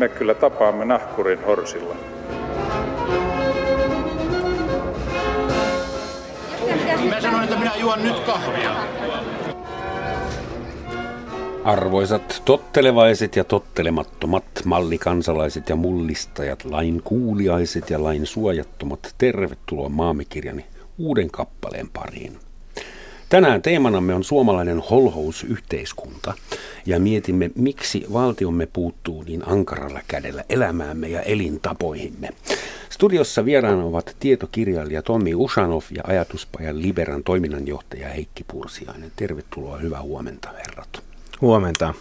me kyllä tapaamme nahkurin horsilla. Mä sanoin, että minä juon nyt kahvia. Arvoisat tottelevaiset ja tottelemattomat mallikansalaiset ja mullistajat, lain kuuliaiset ja lain suojattomat, tervetuloa maamikirjani uuden kappaleen pariin. Tänään teemanamme on suomalainen holhousyhteiskunta ja mietimme, miksi valtiomme puuttuu niin ankaralla kädellä elämäämme ja elintapoihimme. Studiossa vieraana ovat tietokirjailija Tommi Usanov ja ajatuspajan Liberan toiminnanjohtaja Heikki Pursiainen. Tervetuloa, hyvää huomenta herrat. Huomenta.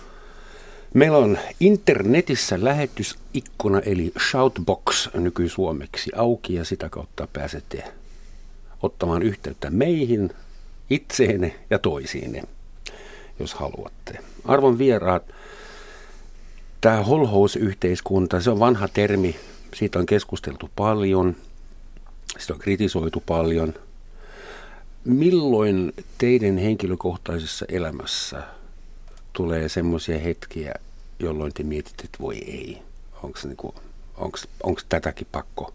Meillä on internetissä lähetysikkuna eli Shoutbox nykysuomeksi auki ja sitä kautta pääsette ottamaan yhteyttä meihin, itseenne ja toisiinne, jos haluatte. Arvon vieraat, tämä holhousyhteiskunta, se on vanha termi, siitä on keskusteltu paljon, sitä on kritisoitu paljon. Milloin teidän henkilökohtaisessa elämässä tulee semmoisia hetkiä, jolloin te mietitte, että voi ei, onko niinku, tätäkin pakko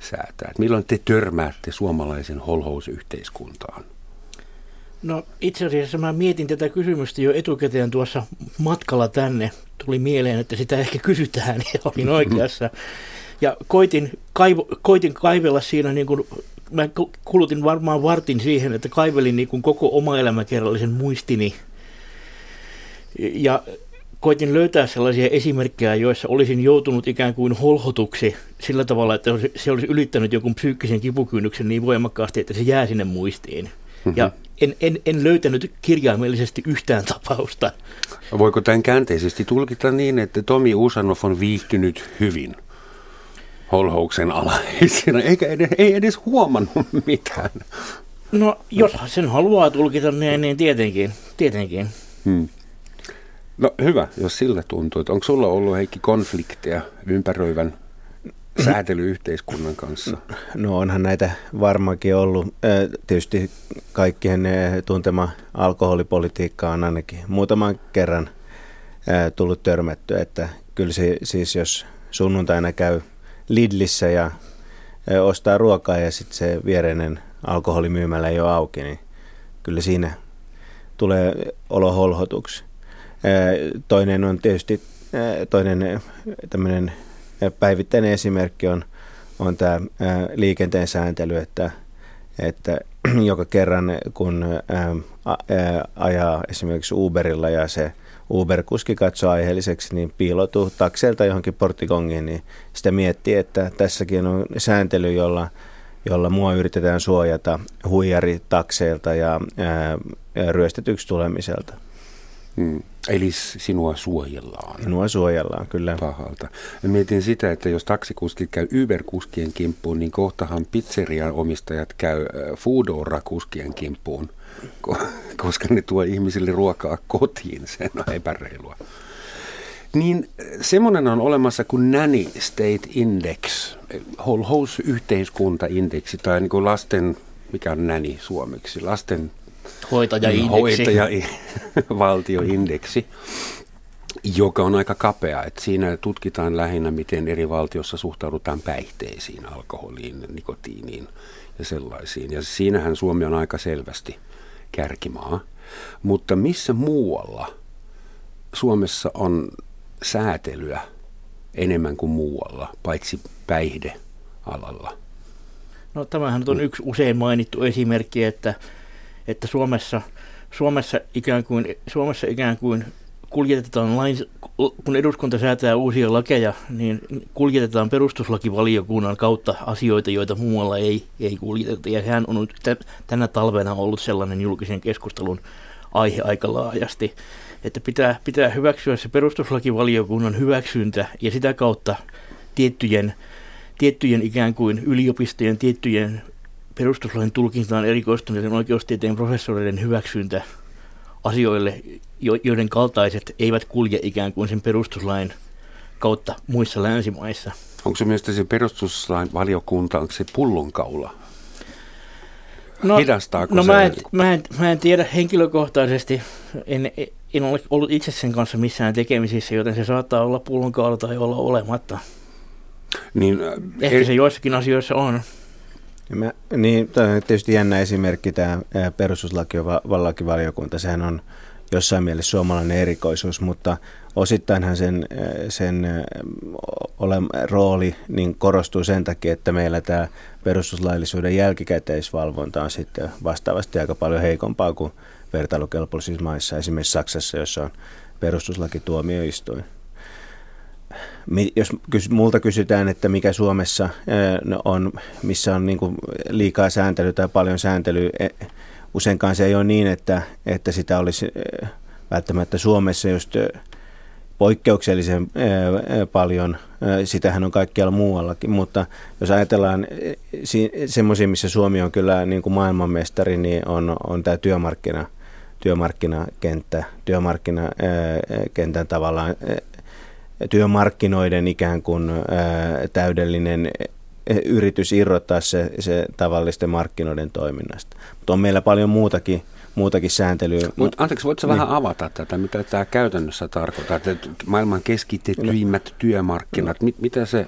säätää? Et milloin te törmäätte suomalaisen holhousyhteiskuntaan? No itse asiassa mä mietin tätä kysymystä jo etukäteen tuossa matkalla tänne. Tuli mieleen, että sitä ehkä kysytään ja olin oikeassa. Ja koitin, kaivo, koitin kaivella siinä, niin kuin, mä kulutin varmaan vartin siihen, että kaivelin niin kuin koko oma elämäkerrallisen muistini. Ja koitin löytää sellaisia esimerkkejä, joissa olisin joutunut ikään kuin holhotuksi sillä tavalla, että se olisi ylittänyt jonkun psyykkisen kipukynnyksen niin voimakkaasti, että se jää sinne muistiin. Mm-hmm. Ja en, en, en löytänyt kirjaimellisesti yhtään tapausta. Voiko tämän käänteisesti tulkita niin, että Tomi Usanov on viihtynyt hyvin holhouksen alaisena, eikä edes, ei edes huomannut mitään? No, jos sen haluaa tulkita niin, niin tietenkin, tietenkin. Hmm. No hyvä, jos sillä tuntuu. Onko sulla ollut Heikki konflikteja ympäröivän säätelyyhteiskunnan kanssa? No onhan näitä varmaankin ollut. Tietysti kaikkien tuntema alkoholipolitiikka on ainakin muutaman kerran tullut törmättyä, että kyllä se siis jos sunnuntaina käy Lidlissä ja ostaa ruokaa ja sitten se viereinen alkoholimyymälä ei ole auki, niin kyllä siinä tulee olo holhotuksi. Toinen on tietysti toinen tämmöinen päivittäinen esimerkki on, on tämä liikenteen sääntely, että, että joka kerran kun ajaa esimerkiksi Uberilla ja se Uber-kuski katsoo aiheelliseksi, niin piilotuu takseelta johonkin porttikongiin, niin sitä miettii, että tässäkin on sääntely, jolla, jolla mua yritetään suojata huijaritakseilta ja ää, ryöstetyksi tulemiselta. Hmm. Eli sinua suojellaan. Minua suojellaan, kyllä. Pahalta. Ja mietin sitä, että jos taksikuskit käy Uber-kuskien kimppuun, niin kohtahan pizzerian omistajat käy äh, Foodora-kuskien kimppuun, koska ne tuo ihmisille ruokaa kotiin. Sen on epäreilua. Niin semmoinen on olemassa kuin Nanny State Index, holhous-yhteiskuntaindeksi tai niin kuin lasten, mikä on nanny suomeksi, lasten Hoitajaindeksi. Hoitaja, valtioindeksi, joka on aika kapea. Että siinä tutkitaan lähinnä, miten eri valtiossa suhtaudutaan päihteisiin, alkoholiin, nikotiiniin ja sellaisiin. Ja siinähän Suomi on aika selvästi kärkimaa. Mutta missä muualla Suomessa on säätelyä enemmän kuin muualla, paitsi päihdealalla? No tämähän on yksi usein mainittu esimerkki, että että Suomessa, Suomessa, ikään kuin, Suomessa ikään kuin kuljetetaan lain, kun eduskunta säätää uusia lakeja, niin kuljetetaan perustuslakivaliokunnan kautta asioita, joita muualla ei, ei kuljeteta. Ja sehän on tänä talvena ollut sellainen julkisen keskustelun aihe aika laajasti, että pitää, pitää hyväksyä se perustuslakivaliokunnan hyväksyntä ja sitä kautta tiettyjen, tiettyjen ikään kuin yliopistojen, tiettyjen perustuslain tulkintaan erikoistuneiden oikeustieteen professoreiden hyväksyntä asioille, joiden kaltaiset eivät kulje ikään kuin sen perustuslain kautta muissa länsimaissa. Onko se mielestä se perustuslain valiokunta, onko se pullonkaula? No, Hidastaako no se? Mä en, mä, en, mä en tiedä henkilökohtaisesti, en, en ole ollut itse sen kanssa missään tekemisissä, joten se saattaa olla pullonkaula tai olla olematta. Niin, Ehkä se joissakin asioissa on. Mä, niin, tämä on tietysti jännä esimerkki tämä perustuslakivaliokunta. Sehän on jossain mielessä suomalainen erikoisuus, mutta osittainhan sen, sen ole, rooli niin korostuu sen takia, että meillä tämä perustuslaillisuuden jälkikäteisvalvonta on sitten vastaavasti aika paljon heikompaa kuin vertailukelpoisissa maissa, esimerkiksi Saksassa, jossa on perustuslakituomioistuin. Jos multa kysytään, että mikä Suomessa on, missä on niin liikaa sääntelyä tai paljon sääntelyä, e, useinkaan se ei ole niin, että, että sitä olisi välttämättä Suomessa just poikkeuksellisen paljon. Sitähän on kaikkialla muuallakin, mutta jos ajatellaan semmoisia, missä Suomi on kyllä niin kuin maailmanmestari, niin on, on tämä työmarkkina, työmarkkinakenttä, työmarkkinakentän tavallaan työmarkkinoiden ikään kuin täydellinen yritys irrottaa se, se tavallisten markkinoiden toiminnasta. Mutta on meillä paljon muutakin muutakin sääntelyä. Mutta anteeksi, voitko niin. vähän avata tätä, mitä tämä käytännössä tarkoittaa, että maailman keskitetyimmät no. työmarkkinat, mit, mitä se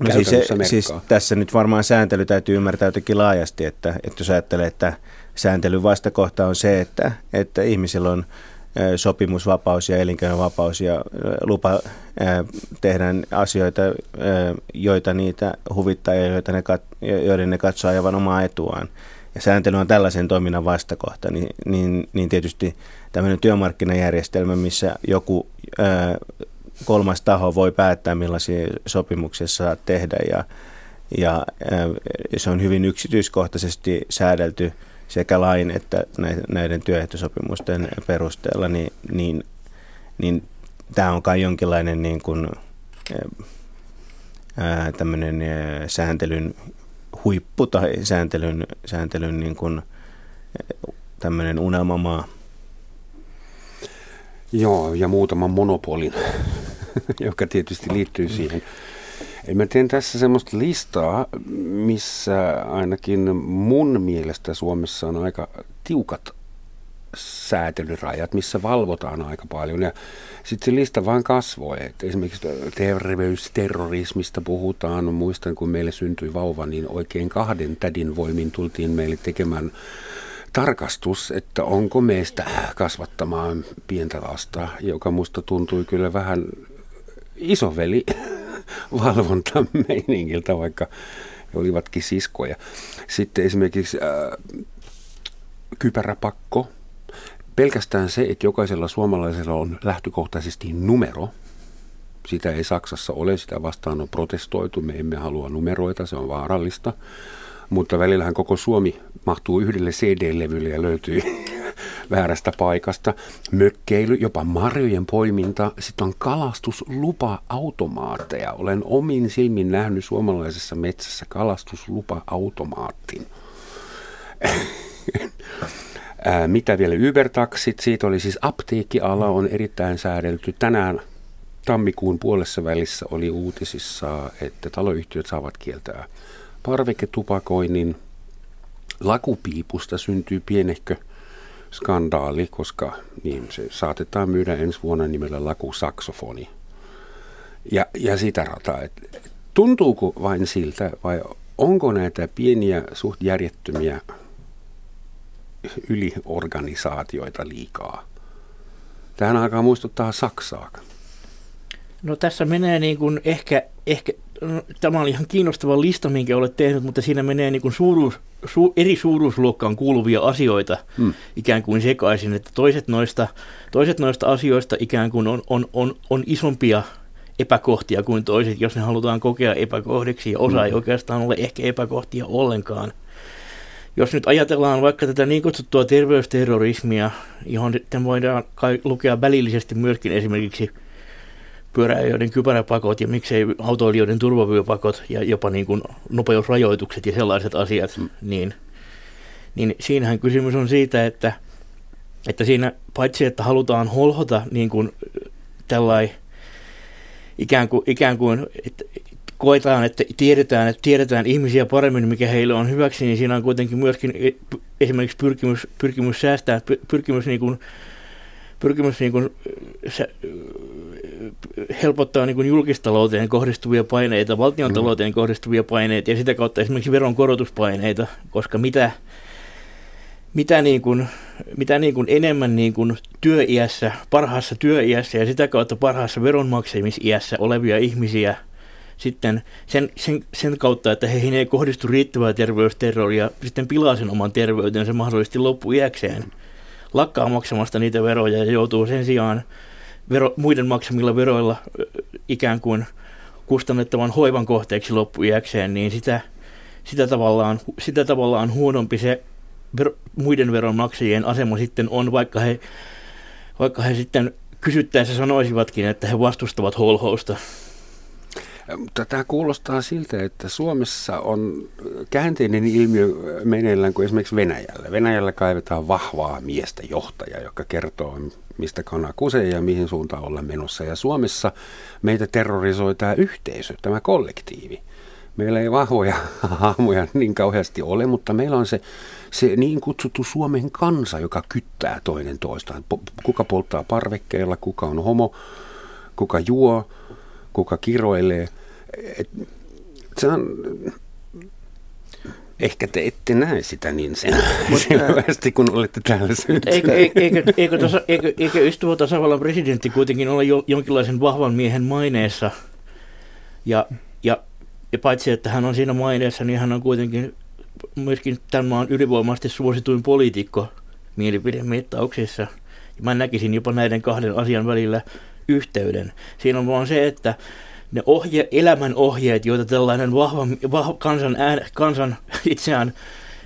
No siis, se, siis tässä nyt varmaan sääntely täytyy ymmärtää jotenkin laajasti, että, että jos ajattelee, että sääntelyn vastakohta on se, että, että ihmisillä on sopimusvapaus ja elinkeinovapaus ja lupa tehdä asioita, joita niitä huvittaa ja joita ne, joiden ne katsoo ajavan omaa etuaan. Ja sääntely on tällaisen toiminnan vastakohta, niin, niin, niin tietysti tämmöinen työmarkkinajärjestelmä, missä joku kolmas taho voi päättää, millaisia sopimuksia saa tehdä ja, ja se on hyvin yksityiskohtaisesti säädelty sekä lain että näiden työehtosopimusten perusteella, niin, niin, niin tämä on kai jonkinlainen niin kuin, ää, sääntelyn huippu tai sääntelyn, sääntelyn niin kuin, tämmöinen unelmamaa. Joo, ja muutama monopolin, joka tietysti liittyy siihen. Eli mä teen tässä semmoista listaa, missä ainakin mun mielestä Suomessa on aika tiukat säätelyrajat, missä valvotaan aika paljon. Ja sitten se lista vaan kasvoi. Et esimerkiksi terveysterrorismista puhutaan. Muistan, kun meille syntyi vauva, niin oikein kahden tädin voimin tultiin meille tekemään tarkastus, että onko meistä kasvattamaan pientä lasta, joka musta tuntui kyllä vähän isoveli valvontameiningiltä, vaikka he olivatkin siskoja. Sitten esimerkiksi äh, kypäräpakko, pelkästään se, että jokaisella suomalaisella on lähtökohtaisesti numero, sitä ei Saksassa ole, sitä vastaan on protestoitu, me emme halua numeroita, se on vaarallista. Mutta välillähän koko Suomi mahtuu yhdelle CD-levylle ja löytyy väärästä paikasta. Mökkeily, jopa marjojen poiminta, sitten on kalastuslupa-automaatteja. Olen omin silmin nähnyt suomalaisessa metsässä kalastuslupa-automaattin. Mitä vielä Uber-taksit, siitä oli siis apteekkiala on erittäin säädelty. Tänään tammikuun puolessa välissä oli uutisissa, että taloyhtiöt saavat kieltää parveketupakoinnin. Lakupiipusta syntyy pienehkö skandaali, koska niin se saatetaan myydä ensi vuonna nimellä lakusaksofoni. Ja, ja sitä rataa, että tuntuuko vain siltä vai onko näitä pieniä suht järjettömiä yliorganisaatioita liikaa. Tähän alkaa muistuttaa Saksaa. No tässä menee niin kuin ehkä, ehkä tämä oli ihan kiinnostava lista, minkä olet tehnyt, mutta siinä menee niin kuin suuruus, su, eri suuruusluokkaan kuuluvia asioita hmm. ikään kuin sekaisin, että toiset noista, toiset noista asioista ikään kuin on, on, on, on isompia epäkohtia kuin toiset, jos ne halutaan kokea epäkohdiksi, ja osa hmm. ei oikeastaan ole ehkä epäkohtia ollenkaan. Jos nyt ajatellaan vaikka tätä niin kutsuttua terveysterrorismia, johon sitten voidaan kai lukea välillisesti myöskin esimerkiksi pyöräilijöiden kypäräpakot ja miksei autoilijoiden turvavyöpakot ja jopa niin kuin nopeusrajoitukset ja sellaiset asiat, mm. niin, niin siinähän kysymys on siitä, että, että siinä paitsi, että halutaan holhota niin kuin tällainen ikään kuin, ikään kuin että koetaan, että tiedetään, että tiedetään ihmisiä paremmin, mikä heille on hyväksi, niin siinä on kuitenkin myöskin e, esimerkiksi pyrkimys, pyrkimys säästää, pyrkimys niin kuin pyrkimys niin kuin, se, helpottaa niin kuin julkistalouteen kohdistuvia paineita, valtion talouteen kohdistuvia paineita ja sitä kautta esimerkiksi veronkorotuspaineita, koska mitä, mitä, niin kuin, mitä niin kuin enemmän niin kuin työiässä, parhaassa työiässä ja sitä kautta parhaassa veronmaksamisiässä olevia ihmisiä sitten sen, sen, sen kautta, että heihin ei kohdistu riittävää terveysterroria, sitten pilaa sen oman terveytensä mahdollisesti loppuiäkseen, lakkaa maksamasta niitä veroja ja joutuu sen sijaan vero, muiden maksamilla veroilla ikään kuin kustannettavan hoivan kohteeksi loppuiäkseen, niin sitä, sitä, tavallaan, sitä tavallaan huonompi se vero, muiden veronmaksajien asema sitten on, vaikka he, vaikka he sitten kysyttäessä sanoisivatkin, että he vastustavat holhousta. Tämä kuulostaa siltä, että Suomessa on käänteinen ilmiö meneillään kuin esimerkiksi Venäjällä. Venäjällä kaivetaan vahvaa miestä johtajaa, joka kertoo, mistä kana kusee ja mihin suuntaan ollaan menossa. Ja Suomessa meitä terrorisoi tämä yhteisö, tämä kollektiivi. Meillä ei vahvoja hahmoja niin kauheasti ole, mutta meillä on se, se niin kutsuttu Suomen kansa, joka kyttää toinen toistaan. Kuka polttaa parvekkeella, kuka on homo, kuka juo, kuka kiroilee. Et, se on, ehkä te ette näe sitä niin sen, selvästi, kun olette täällä Eikö, eikö, eikö, eikö, tasa, eikö, eikö istuva tasavallan presidentti kuitenkin ole jo, jonkinlaisen vahvan miehen maineessa? Ja, ja, ja paitsi, että hän on siinä maineessa, niin hän on kuitenkin myöskin tämän maan ylivoimaisesti suosituin poliitikko mielipidemittauksissa. Ja mä näkisin jopa näiden kahden asian välillä yhteyden. Siinä on vaan se, että ne ohje, elämän ohjeet, joita tällainen vahva, vahva kansan, ään, kansan itseään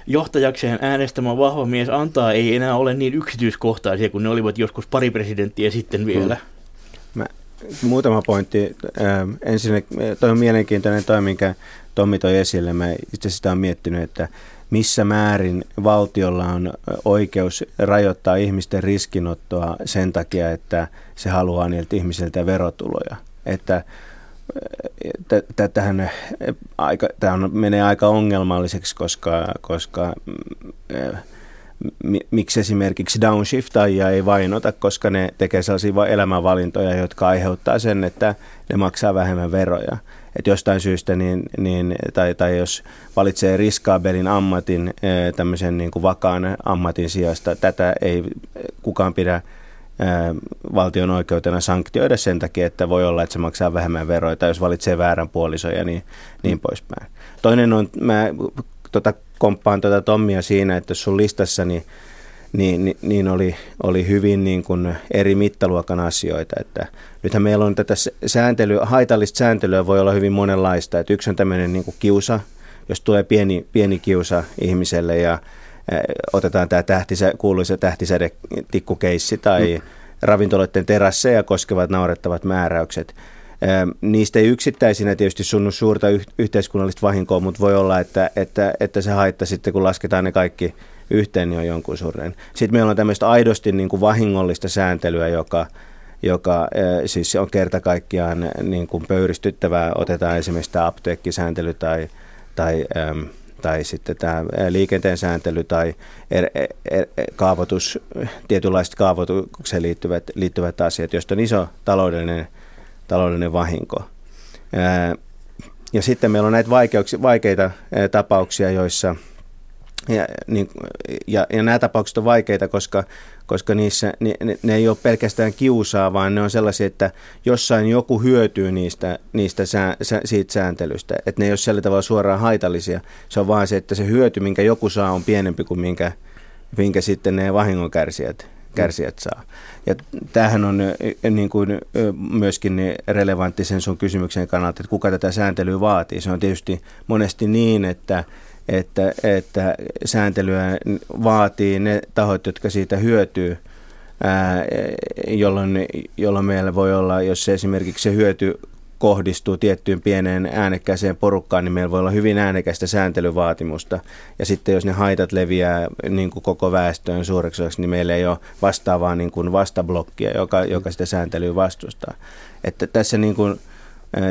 johtajakseen äänestämä vahva mies antaa, ei enää ole niin yksityiskohtaisia kuin ne olivat joskus pari presidenttiä sitten vielä. Hmm. Mä, muutama pointti. Ähm, ensinnäkin, toi on mielenkiintoinen toi, minkä Tommi toi esille. Mä itse sitä olen miettinyt, että missä määrin valtiolla on oikeus rajoittaa ihmisten riskinottoa sen takia, että se haluaa niiltä ihmisiltä verotuloja. Että tähän aika, tämä menee aika ongelmalliseksi, koska, koska miksi esimerkiksi downshiftajia ei vainota, koska ne tekee sellaisia elämänvalintoja, jotka aiheuttaa sen, että ne maksaa vähemmän veroja. Että jostain syystä, niin, niin, tai, tai jos valitsee riskaabelin ammatin, tämmöisen niin kuin vakaan ammatin sijasta, tätä ei kukaan pidä valtion oikeutena sanktioida sen takia, että voi olla, että se maksaa vähemmän veroja, tai jos valitsee väärän puolisoja, niin, niin poispäin. Toinen on, mä tota, komppaan tuota Tommia siinä, että sun listassani niin, niin, niin oli, oli hyvin niin kuin eri mittaluokan asioita. Että nythän meillä on tätä sääntelyä, haitallista sääntelyä voi olla hyvin monenlaista. Että yksi on tämmöinen niin kuin kiusa, jos tulee pieni, pieni kiusa ihmiselle ja otetaan tämä tähtisä, kuuluisa tähtisädetikkukeissi tai mm. ravintoloiden terasseja koskevat naurettavat määräykset. Niistä ei yksittäisinä tietysti sunnu suurta yhteiskunnallista vahinkoa, mutta voi olla, että, että, että se haitta sitten, kun lasketaan ne kaikki yhteen, niin on jonkun suuren. Sitten meillä on tämmöistä aidosti niin kuin vahingollista sääntelyä, joka, joka siis on kerta kaikkiaan niin kuin pöyristyttävää. Otetaan esimerkiksi tämä apteekkisääntely tai, tai tai sitten tämä liikenteen sääntely tai er, er, er, kaavoitus, tietynlaiset kaavoitukseen liittyvät, liittyvät asiat, joista on iso taloudellinen, taloudellinen vahinko. Ja sitten meillä on näitä vaikeita tapauksia, joissa ja, niin, ja, ja nämä tapaukset on vaikeita, koska, koska niissä, ne, ne ei ole pelkästään kiusaa, vaan ne on sellaisia, että jossain joku hyötyy niistä, niistä sää, siitä sääntelystä. Että ne ei ole sillä tavalla suoraan haitallisia. Se on vaan se, että se hyöty, minkä joku saa, on pienempi kuin minkä, minkä sitten ne vahingonkärsijät kärsijät saa. Ja tämähän on niin kuin, myöskin relevantti sen sun kysymyksen kannalta, että kuka tätä sääntelyä vaatii. Se on tietysti monesti niin, että että, että sääntelyä vaatii ne tahot, jotka siitä hyötyy, ää, jolloin, jolloin meillä voi olla, jos esimerkiksi se hyöty kohdistuu tiettyyn pieneen äänekkääseen porukkaan, niin meillä voi olla hyvin äänekästä sääntelyvaatimusta. Ja sitten jos ne haitat leviää niin kuin koko väestöön suureksi niin meillä ei ole vastaavaa niin kuin vastablokkia, joka, joka sitä sääntelyä vastustaa. Että tässä niin kuin,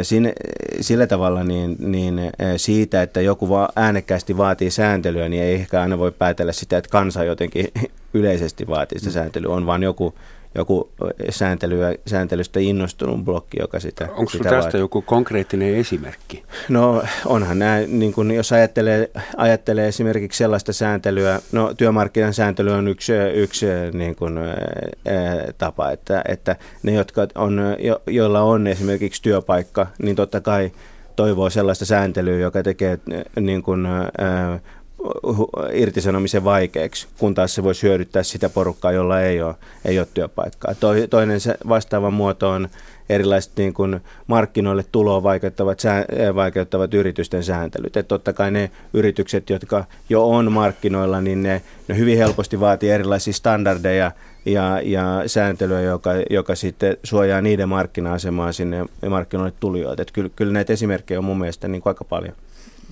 Siinä, sillä tavalla niin, niin siitä, että joku vaan äänekkäästi vaatii sääntelyä, niin ei ehkä aina voi päätellä sitä, että kansa jotenkin yleisesti vaatii sitä sääntelyä. On vaan joku, joku sääntelyä, sääntelystä innostunut blokki, joka sitä Onko sitä tästä vaatii. joku konkreettinen esimerkki? No onhan nämä, niin kun jos ajattelee, ajattelee esimerkiksi sellaista sääntelyä, no työmarkkinan sääntely on yksi, yksi niin kun, ää, tapa, että, että ne, jotka on, jo, joilla on esimerkiksi työpaikka, niin totta kai toivoo sellaista sääntelyä, joka tekee niin kun, ää, irtisanomisen vaikeaksi, kun taas se voisi hyödyttää sitä porukkaa, jolla ei ole, ei ole työpaikkaa. Toinen vastaava muoto on erilaiset niin kuin markkinoille tuloa vaikeuttavat, vaikeuttavat yritysten sääntelyt. Että totta kai ne yritykset, jotka jo on markkinoilla, niin ne, ne hyvin helposti vaatii erilaisia standardeja ja, ja sääntelyä, joka, joka sitten suojaa niiden markkina-asemaa sinne markkinoille tulijoille. Että kyllä, kyllä näitä esimerkkejä on mun mielestä niin aika paljon.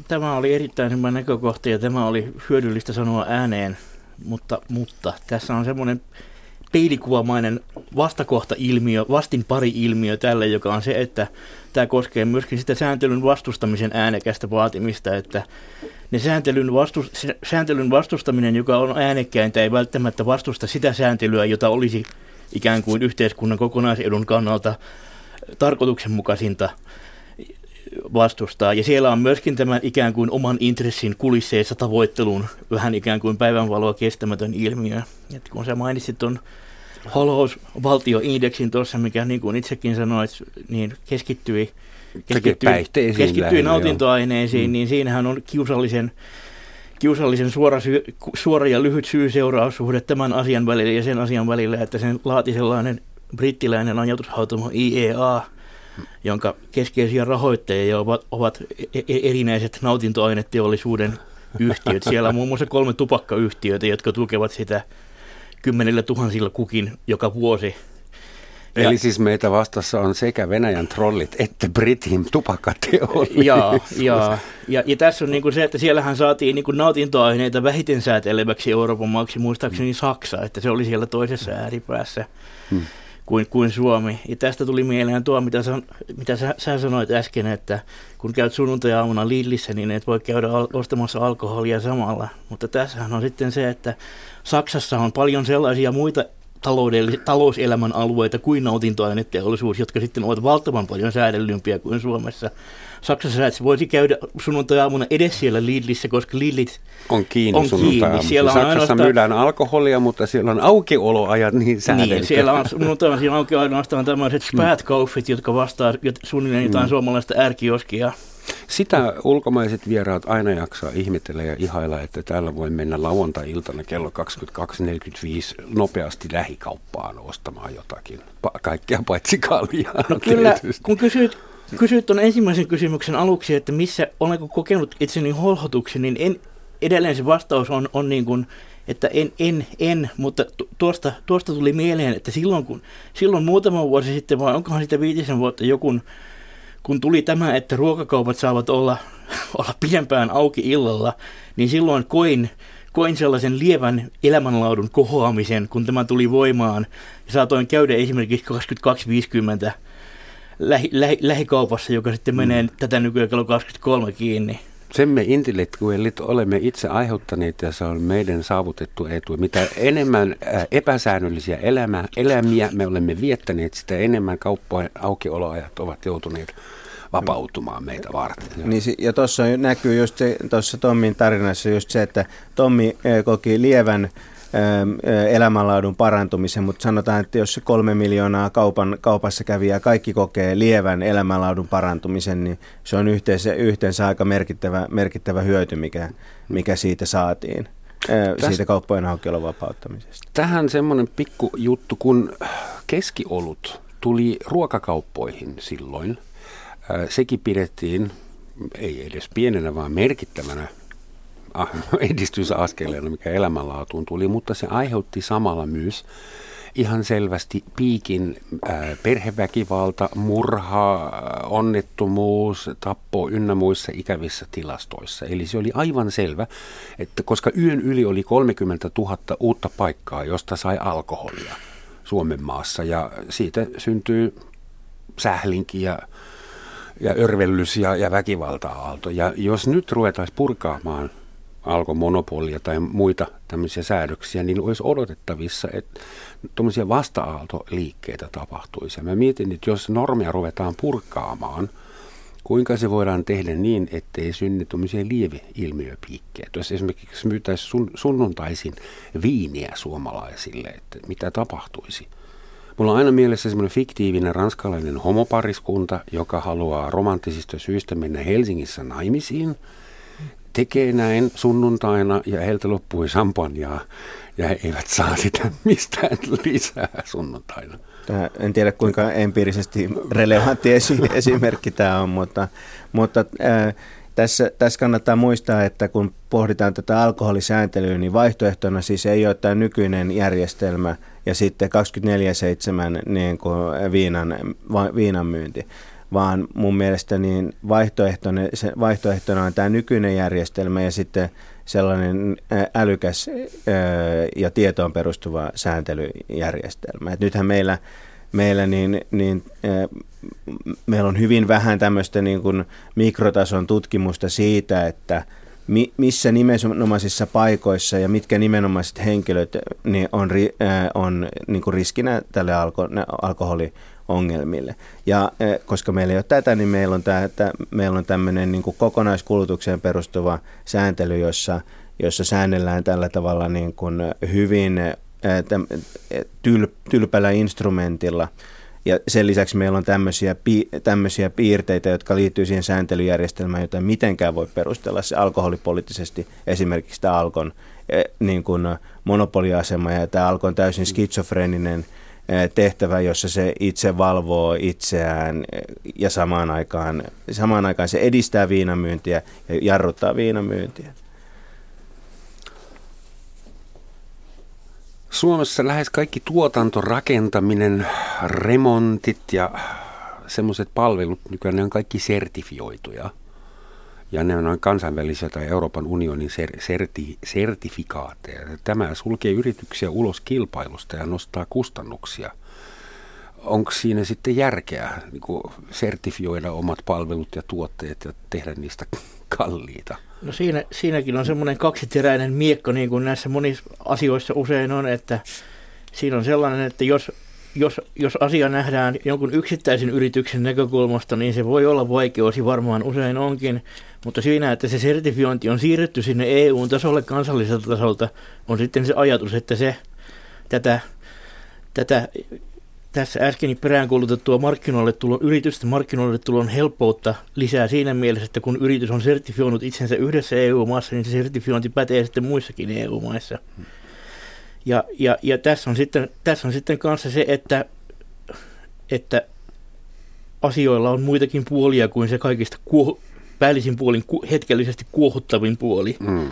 Tämä oli erittäin hyvä näkökohta ja tämä oli hyödyllistä sanoa ääneen, mutta, mutta tässä on semmoinen peilikuvamainen vastakohta-ilmiö, vastin pari ilmiö tälle, joka on se, että tämä koskee myöskin sitä sääntelyn vastustamisen äänekästä vaatimista, että ne sääntelyn, vastus, sääntelyn vastustaminen, joka on äänekkäintä, ei välttämättä vastusta sitä sääntelyä, jota olisi ikään kuin yhteiskunnan kokonaisedun kannalta tarkoituksenmukaisinta vastustaa. Ja siellä on myöskin tämän ikään kuin oman intressin kulisseissa tavoittelun vähän ikään kuin päivänvaloa kestämätön ilmiö. Et kun sä mainitsit tuon holhousvaltioindeksin tuossa, mikä niin kuin itsekin sanoit, niin keskittyi, keskittyi, keskittyi nautintoaineisiin, mm. niin siinähän on kiusallisen kiusallisen suora, syy, suora ja lyhyt syy-seuraussuhde tämän asian välillä ja sen asian välillä, että sen laati sellainen brittiläinen ajatushautamo IEA, jonka keskeisiä rahoittajia ovat, ovat e-, e-, erinäiset nautintoaineteollisuuden yhtiöt. Siellä on muun muassa kolme tupakkayhtiötä, jotka tukevat sitä kymmenillä tuhansilla kukin joka vuosi. Ja, Eli siis meitä vastassa on sekä Venäjän trollit että Britin tupakateollisuus. Ja, ja, ja, ja tässä on niin kuin se, että siellähän saatiin niin kuin nautintoaineita vähiten sääteleväksi Euroopan maaksi, muistaakseni Saksa, että se oli siellä toisessa ääripäässä. Hmm kuin, kuin Suomi. Ja tästä tuli mieleen tuo, mitä, sä, mitä sä, sä sanoit äsken, että kun käyt sunnuntai-aamuna Lidlissä, niin et voi käydä al- ostamassa alkoholia samalla. Mutta tässähän on sitten se, että Saksassa on paljon sellaisia muita talouselämän alueita kuin nautintoaineteollisuus, jotka sitten ovat valtavan paljon säädellympiä kuin Suomessa. Saksassa et voisi käydä sunnuntai-aamuna edes siellä Lidlissä, koska Lidlit on kiinni on kiinni. Siellä on Saksassa ainoastaan... myydään alkoholia, mutta siellä on aukioloajat niin säädelty. Niin, siellä on sunnuntai siellä auki ainoastaan tämmöiset spätkaufit, jotka vastaa suunnilleen jotain mm. suomalaista ärkioskia. Sitä ulkomaiset vieraat aina jaksaa ihmetellä ja ihailla, että täällä voi mennä lauantai-iltana kello 22.45 nopeasti lähikauppaan ostamaan jotakin. Pa- kaikkea paitsi kaljaa. No kyllä, tietysti. kun kysyt, kysyt tuon ensimmäisen kysymyksen aluksi, että missä olenko kokenut itseni holhotuksen, niin en, edelleen se vastaus on, on niin kuin, että en, en, en, mutta tuosta, tuosta tuli mieleen, että silloin, kun, silloin muutama vuosi sitten, vai onkohan sitä viitisen vuotta joku kun tuli tämä, että ruokakaupat saavat olla, olla pidempään auki illalla, niin silloin koin, koin sellaisen lievän elämänlaadun kohoamisen, kun tämä tuli voimaan. Ja saatoin käydä esimerkiksi 22.50 lähi, lähi, lähikaupassa, joka sitten menee mm. tätä nykyään kello 23 kiinni sen me intellektuellit olemme itse aiheuttaneet ja se on meidän saavutettu etu. Mitä enemmän äh, epäsäännöllisiä elämä, elämiä me olemme viettäneet, sitä enemmän kauppojen aukioloajat ovat joutuneet vapautumaan meitä varten. Niin, ja tuossa näkyy just se, tuossa Tommin tarinassa just se, että Tommi äh, koki lievän elämänlaadun parantumisen, mutta sanotaan, että jos se kolme miljoonaa kaupan, kaupassa kävijää kaikki kokee lievän elämänlaadun parantumisen, niin se on yhteensä, yhteensä aika merkittävä, merkittävä hyöty, mikä, mikä siitä saatiin. Tästä, siitä kauppojen aukiolon vapauttamisesta. Tähän semmoinen pikku juttu, kun keskiolut tuli ruokakauppoihin silloin, sekin pidettiin ei edes pienenä, vaan merkittävänä edistysaskeleena, mikä elämänlaatuun tuli, mutta se aiheutti samalla myös ihan selvästi piikin äh, perheväkivalta, murha, onnettomuus, tappo ynnä muissa ikävissä tilastoissa. Eli se oli aivan selvä, että koska yön yli oli 30 000 uutta paikkaa, josta sai alkoholia Suomen maassa ja siitä syntyy sählinki ja ja örvellys ja, ja väkivalta-aalto. Ja jos nyt ruvetaan purkaamaan alkomonopolia tai muita tämmöisiä säädöksiä, niin olisi odotettavissa, että tuommoisia vasta-aaltoliikkeitä tapahtuisi. Mä mietin, että jos normia ruvetaan purkaamaan, kuinka se voidaan tehdä niin, ettei synny tuommoisia lieveilmiöpiikkejä. Jos esimerkiksi myytäisiin sun, sunnuntaisin viiniä suomalaisille, että mitä tapahtuisi. Mulla on aina mielessä semmoinen fiktiivinen ranskalainen homopariskunta, joka haluaa romanttisista syistä mennä Helsingissä naimisiin – tekee näin sunnuntaina ja heiltä loppui sampanjaa ja he eivät saa sitä mistään lisää sunnuntaina. Tämä, en tiedä kuinka empiirisesti relevantti esi- esimerkki tämä on, mutta, mutta ää, tässä, tässä kannattaa muistaa, että kun pohditaan tätä alkoholisääntelyä, niin vaihtoehtona siis ei ole tämä nykyinen järjestelmä ja sitten 24-7 niin kuin viinan, viinan myynti vaan mun mielestä niin vaihtoehtona, se vaihtoehtona on tämä nykyinen järjestelmä ja sitten sellainen älykäs ja tietoon perustuva sääntelyjärjestelmä. Et nythän meillä, meillä, niin, niin, meillä on hyvin vähän tämmöistä niin kuin mikrotason tutkimusta siitä, että missä nimenomaisissa paikoissa ja mitkä nimenomaiset henkilöt niin on, on niin kuin riskinä tälle alko, alkoholi ongelmille. Ja e, koska meillä ei ole tätä, niin meillä on, tämä, meillä on tämmöinen niin kuin kokonaiskulutukseen perustuva sääntely, jossa, jossa säännellään tällä tavalla niin kuin hyvin e, e, tyl, tylpällä instrumentilla. Ja sen lisäksi meillä on tämmöisiä, tämmöisiä piirteitä, jotka liittyy siihen sääntelyjärjestelmään, jota mitenkään voi perustella se alkoholipoliittisesti, esimerkiksi tämä Alkon niin kuin monopoliasema ja tämä Alkon täysin skitsofreeninen – tehtävä, jossa se itse valvoo itseään ja samaan aikaan, samaan aikaan se edistää viinamyyntiä ja jarruttaa viinamyyntiä. Suomessa lähes kaikki tuotanto, rakentaminen, remontit ja semmoiset palvelut nykyään ne on kaikki sertifioituja – ja ne on kansainvälisiä tai Euroopan unionin ser- serti- sertifikaatteja. Tämä sulkee yrityksiä ulos kilpailusta ja nostaa kustannuksia. Onko siinä sitten järkeä niin kuin sertifioida omat palvelut ja tuotteet ja tehdä niistä kalliita? No siinä, siinäkin on semmoinen kaksiteräinen miekko, niin kuin näissä monissa asioissa usein on, että siinä on sellainen, että jos jos, jos asia nähdään jonkun yksittäisen yrityksen näkökulmasta, niin se voi olla vaikeus, varmaan usein onkin, mutta siinä, että se sertifiointi on siirretty sinne EU-tasolle kansalliselta tasolta, on sitten se ajatus, että se tätä, tätä tässä äsken peräänkuulutettua markkinoille tulon, yritysten markkinoille tulon helppoutta lisää siinä mielessä, että kun yritys on sertifioinut itsensä yhdessä EU-maassa, niin se sertifiointi pätee sitten muissakin EU-maissa. Ja, ja, ja tässä, on sitten, tässä on sitten kanssa se, että, että asioilla on muitakin puolia kuin se kaikista kuo, päällisin puolin ku, hetkellisesti kuohuttavin puoli. Mm.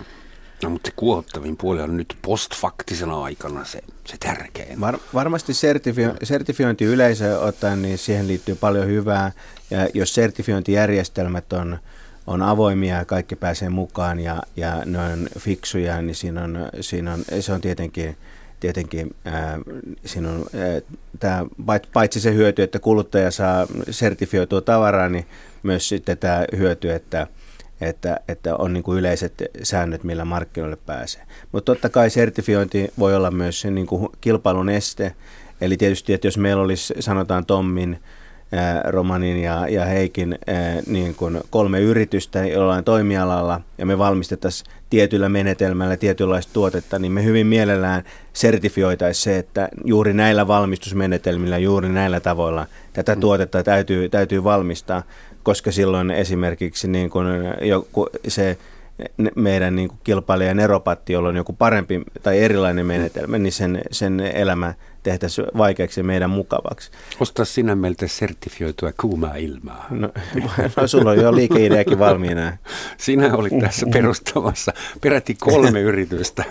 No, mutta se kuohuttavin puoli on nyt postfaktisena aikana se, se tärkein. Var, varmasti sertifio, sertifiointi yleisö ottaen, niin siihen liittyy paljon hyvää. Ja jos sertifiointijärjestelmät on, on avoimia ja kaikki pääsee mukaan ja, ja ne on fiksuja, niin siinä on, siinä on, se on tietenkin, tietenkin ää, siinä on, ää, tämä, paitsi se hyöty, että kuluttaja saa sertifioitua tavaraa, niin myös sitten tämä hyöty, että, että, että on niin kuin yleiset säännöt, millä markkinoille pääsee. Mutta totta kai sertifiointi voi olla myös niin kuin kilpailun este. Eli tietysti, että jos meillä olisi, sanotaan Tommin, Romanin ja, ja Heikin niin kuin kolme yritystä jollain toimialalla ja me valmistettaisiin tietyllä menetelmällä tietynlaista tuotetta, niin me hyvin mielellään sertifioitaisiin se, että juuri näillä valmistusmenetelmillä, juuri näillä tavoilla tätä mm. tuotetta täytyy, täytyy valmistaa, koska silloin esimerkiksi niin kuin joku, se meidän niin kuin kilpailijan eropatti, jolla on joku parempi tai erilainen menetelmä, niin sen, sen elämä tehtäisiin vaikeaksi meidän mukavaksi. Osta sinä meiltä sertifioitua kuumaa ilmaa. No, no sulla on jo liikeideakin valmiina. Sinä olit tässä perustamassa peräti kolme yritystä.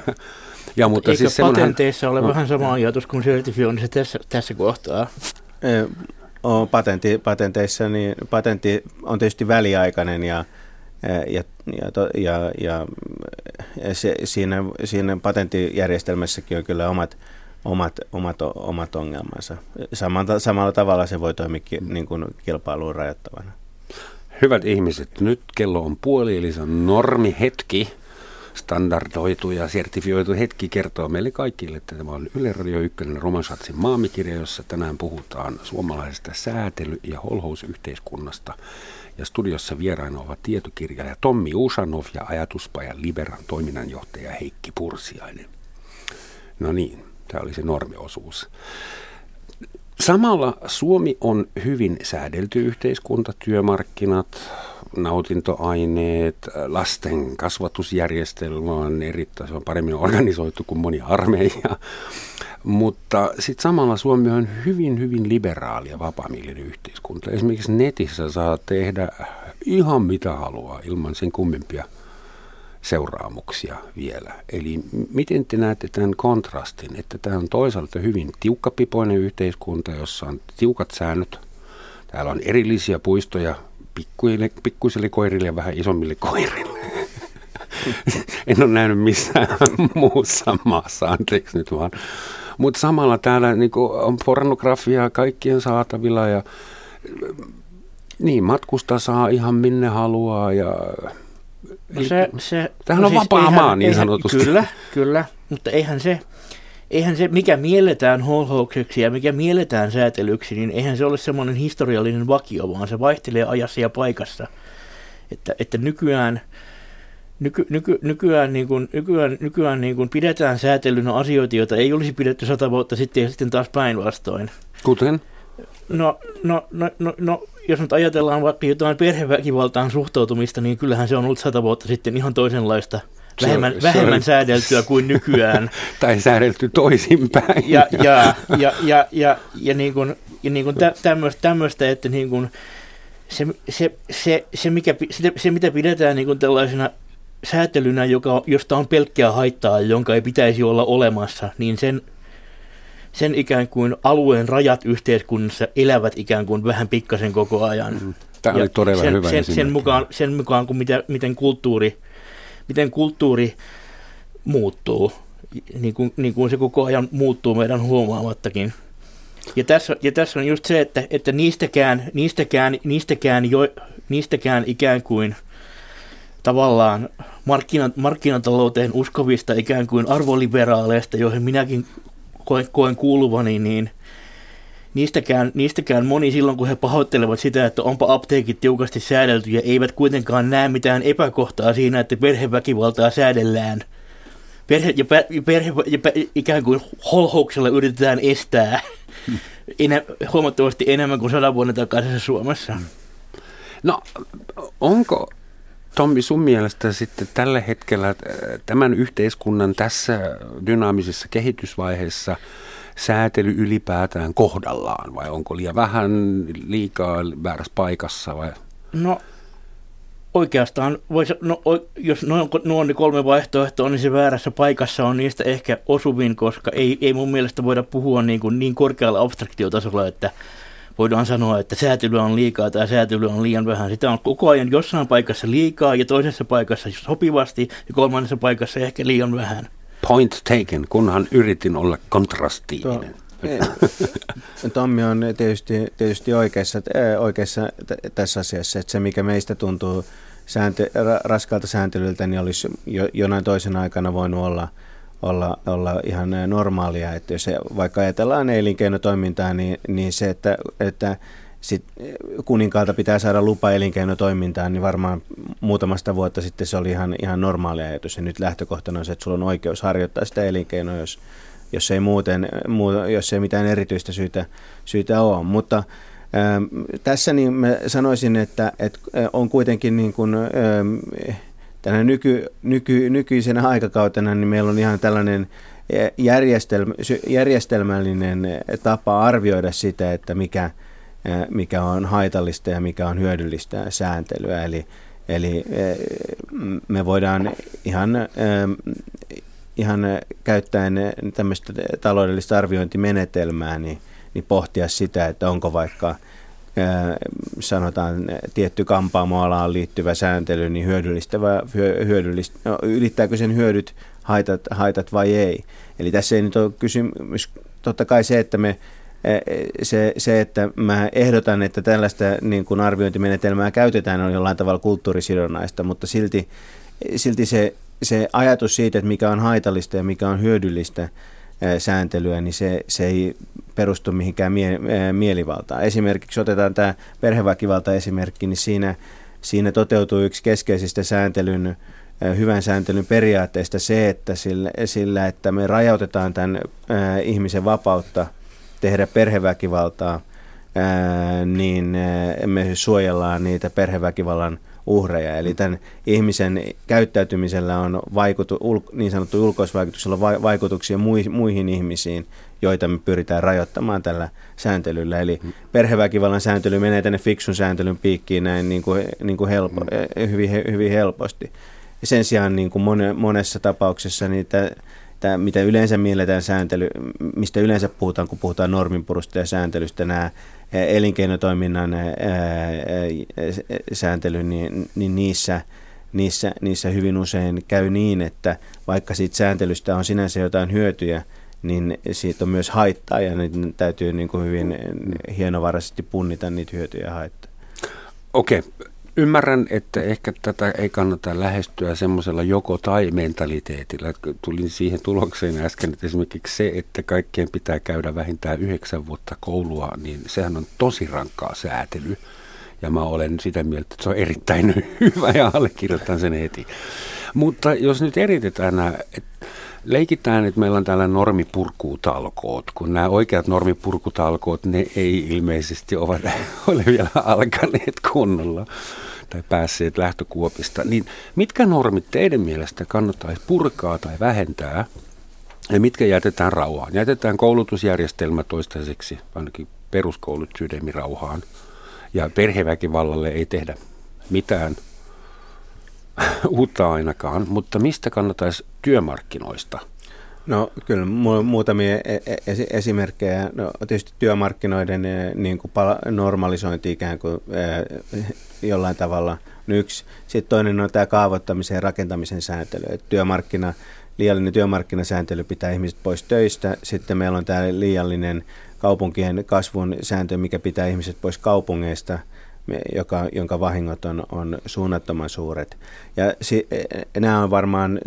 Ja, mutta Eikö siis patenteissa ole no, vähän sama ajatus kuin sertifioinnissa tässä, tässä kohtaa? on patentti, patenteissa, niin patentti on tietysti väliaikainen ja, ja, ja, ja, ja se, siinä, siinä patenttijärjestelmässäkin on kyllä omat, omat, omat, omat ongelmansa. Samalla, samalla tavalla se voi toimia niin kuin kilpailuun rajoittavana. Hyvät ihmiset, nyt kello on puoli, eli se on normi hetki standardoitu ja sertifioitu hetki kertoo meille kaikille, että tämä on Yle Radio 1 Romansatsin maamikirja, jossa tänään puhutaan suomalaisesta säätely- ja holhousyhteiskunnasta. Ja studiossa vieraina ovat tietokirjailija Tommi Usanov ja ajatuspajan Liberan toiminnanjohtaja Heikki Pursiainen. No niin, tämä oli se normiosuus. Samalla Suomi on hyvin säädelty yhteiskunta, työmarkkinat, nautintoaineet, lasten kasvatusjärjestelmä on erittäin se on paremmin organisoitu kuin moni armeija. Mutta sitten samalla Suomi on hyvin, hyvin liberaali ja vapaamielinen yhteiskunta. Esimerkiksi netissä saa tehdä ihan mitä haluaa ilman sen kummempia seuraamuksia vielä. Eli miten te näette tämän kontrastin, että tämä on toisaalta hyvin tiukkapipoinen yhteiskunta, jossa on tiukat säännöt. Täällä on erillisiä puistoja pikkuille, pikkuisille koirille ja vähän isommille koirille. en ole nähnyt missään muussa maassa, anteeksi nyt vaan. Mutta samalla täällä niin on pornografiaa kaikkien saatavilla ja niin, matkusta saa ihan minne haluaa ja Eli se, se, Tämähän no on siis vapaa eihän, maa niin eihän, sanotusti. Kyllä, kyllä, mutta eihän se, eihän se, mikä mielletään holhoukseksi ja mikä mielletään säätelyksi, niin eihän se ole semmoinen historiallinen vakio, vaan se vaihtelee ajassa ja paikassa. Että, että nykyään, nyky, nyky, nykyään, niin kuin, nykyään, nykyään niin kuin pidetään säätelynä asioita, joita ei olisi pidetty sata vuotta sitten ja sitten taas päinvastoin. Kuten? No, no, no, no, no jos nyt ajatellaan vaikka jotain perheväkivaltaan suhtautumista, niin kyllähän se on ollut sata vuotta sitten ihan toisenlaista vähemmän, se, vähemmän se säädeltyä kuin nykyään. tai säädelty toisinpäin. Ja, ja, ja, ja, ja, ja, niin kuin, ja niin kuin tämmöistä, tämmöistä, että niin kuin se, se, se, se, mikä, se, se, mitä pidetään niin kuin tällaisena säätelynä, joka, josta on pelkkää haittaa, jonka ei pitäisi olla olemassa, niin sen sen ikään kuin alueen rajat yhteiskunnassa elävät ikään kuin vähän pikkasen koko ajan. Mm. Tämä oli todella sen, hyvä sen, sen mukaan, sen mukaan kun mitä, miten, kulttuuri, miten kulttuuri muuttuu, niin kuin, niin kuin se koko ajan muuttuu meidän huomaamattakin. Ja tässä, ja tässä on just se, että, että niistäkään, niistäkään, niistäkään, jo, niistäkään ikään kuin tavallaan markkinat, markkinatalouteen uskovista ikään kuin arvoliberaaleista, joihin minäkin koen, koen kuuluvani, niin niistäkään, niistäkään moni silloin, kun he pahoittelevat sitä, että onpa apteekit tiukasti säädelty ja eivät kuitenkaan näe mitään epäkohtaa siinä, että perheväkivaltaa säädellään. Perhe, ja, perhe, ja ikään kuin holhouksella yritetään estää enä, huomattavasti enemmän kuin sadan vuoden takaisin Suomessa. No, onko Tommi, sun mielestä sitten tällä hetkellä äh, tämän yhteiskunnan tässä dynaamisessa kehitysvaiheessa säätely ylipäätään kohdallaan vai onko liian vähän, liikaa väärässä paikassa vai? No oikeastaan, voisi, no, jos noin, nuo on kolme vaihtoehtoa, niin se väärässä paikassa on niistä ehkä osuvin, koska ei, ei mun mielestä voida puhua niin, kuin niin korkealla abstraktiotasolla, että voidaan sanoa, että säätelyä on liikaa tai säätelyä on liian vähän. Sitä on koko ajan jossain paikassa liikaa ja toisessa paikassa sopivasti ja kolmannessa paikassa ehkä liian vähän. Point taken, kunhan yritin olla kontrastiivinen. Tommi on tietysti, tietysti oikeassa, oikeassa tässä asiassa, että se mikä meistä tuntuu sääntö, raskaalta sääntelyltä, niin olisi jo, jonain toisen aikana voinut olla – olla, olla ihan normaalia. Että jos vaikka ajatellaan elinkeinotoimintaa, niin, niin se, että, että sit kuninkaalta pitää saada lupa elinkeinotoimintaan, niin varmaan muutamasta vuotta sitten se oli ihan, ihan normaali ajatus. Ja nyt lähtökohtana on se, että sulla on oikeus harjoittaa sitä elinkeinoa, jos, jos ei muuten, muu, jos ei mitään erityistä syytä, syytä ole. Mutta ähm, tässä niin mä sanoisin, että, että on kuitenkin niin kuin, ähm, tänä nyky, nyky, nykyisenä aikakautena niin meillä on ihan tällainen e, järjestelmä, järjestelmällinen tapa arvioida sitä, että mikä, e, mikä on haitallista ja mikä on hyödyllistä sääntelyä. Eli, eli e, me voidaan ihan, ihan käyttäen tämmöistä taloudellista arviointimenetelmää niin, niin pohtia sitä, että onko vaikka – sanotaan tietty kampaamoalaan liittyvä sääntely, niin hyödyllistävä, hyödyllistä, no, ylittääkö sen hyödyt haitat, haitat vai ei. Eli tässä ei nyt ole kysymys, totta kai se, että me se, se, että mä ehdotan, että tällaista niin kuin arviointimenetelmää käytetään, on jollain tavalla kulttuurisidonnaista, mutta silti, silti se se ajatus siitä, että mikä on haitallista ja mikä on hyödyllistä sääntelyä, niin se, se ei perustu mihinkään mie, mielivaltaan. Esimerkiksi otetaan tämä perheväkivalta esimerkki, niin siinä, siinä toteutuu yksi keskeisistä sääntelyn hyvän sääntelyn periaatteista se, että sillä, sillä että me rajautetaan tämän ihmisen vapautta tehdä perheväkivaltaa, niin me suojellaan niitä perheväkivallan uhreja. Eli tämän ihmisen käyttäytymisellä on vaikutu, niin sanottu ulkoisvaikutuksella vaikutuksia muihin ihmisiin, joita me pyritään rajoittamaan tällä sääntelyllä. Eli perheväkivallan sääntely menee tänne fiksun sääntelyn piikkiin näin niin kuin, niin kuin helpo, hyvin, hyvin helposti. Sen sijaan niin kuin monessa tapauksessa niitä tämä, mitä yleensä mielletään sääntely, mistä yleensä puhutaan, kun puhutaan norminpurusta ja sääntelystä, nämä elinkeinotoiminnan sääntely, niin, niin niissä, niissä, niissä hyvin usein käy niin, että vaikka siitä sääntelystä on sinänsä jotain hyötyjä, niin siitä on myös haittaa ja niin täytyy niin kuin hyvin hienovaraisesti punnita niitä hyötyjä ja haittaa. Okei, okay. Ymmärrän, että ehkä tätä ei kannata lähestyä semmoisella joko-tai-mentaliteetillä. Tulin siihen tulokseen äsken, että esimerkiksi se, että kaikkien pitää käydä vähintään yhdeksän vuotta koulua, niin sehän on tosi rankkaa säätely. Ja mä olen sitä mieltä, että se on erittäin hyvä ja allekirjoitan sen heti. Mutta jos nyt eritetään nämä, että leikitään, että meillä on täällä normipurkutalkoot, kun nämä oikeat normipurkutalkoot, ne ei ilmeisesti ole, ole vielä alkaneet kunnolla tai päässeet lähtökuopista, niin mitkä normit teidän mielestä kannattaisi purkaa tai vähentää ja mitkä jätetään rauhaan? Jätetään koulutusjärjestelmä toistaiseksi, ainakin peruskoulut sydämirauhaan ja perheväkivallalle ei tehdä mitään uutta ainakaan, mutta mistä kannattaisi työmarkkinoista No kyllä muutamia e-, e-, esimerkkejä. No, tietysti työmarkkinoiden e, niin kuin normalisointi ikään kuin jollain tavalla on yksi. Sitten toinen on tämä kaavoittamisen ja rakentamisen sääntely. Että työmarkkina, liiallinen työmarkkinasääntely pitää ihmiset pois töistä. Sitten meillä on tämä liiallinen kaupunkien kasvun sääntö, mikä pitää ihmiset pois kaupungeista – joka, jonka vahingot on, on suunnattoman suuret. Ja si, e, nämä on varmaan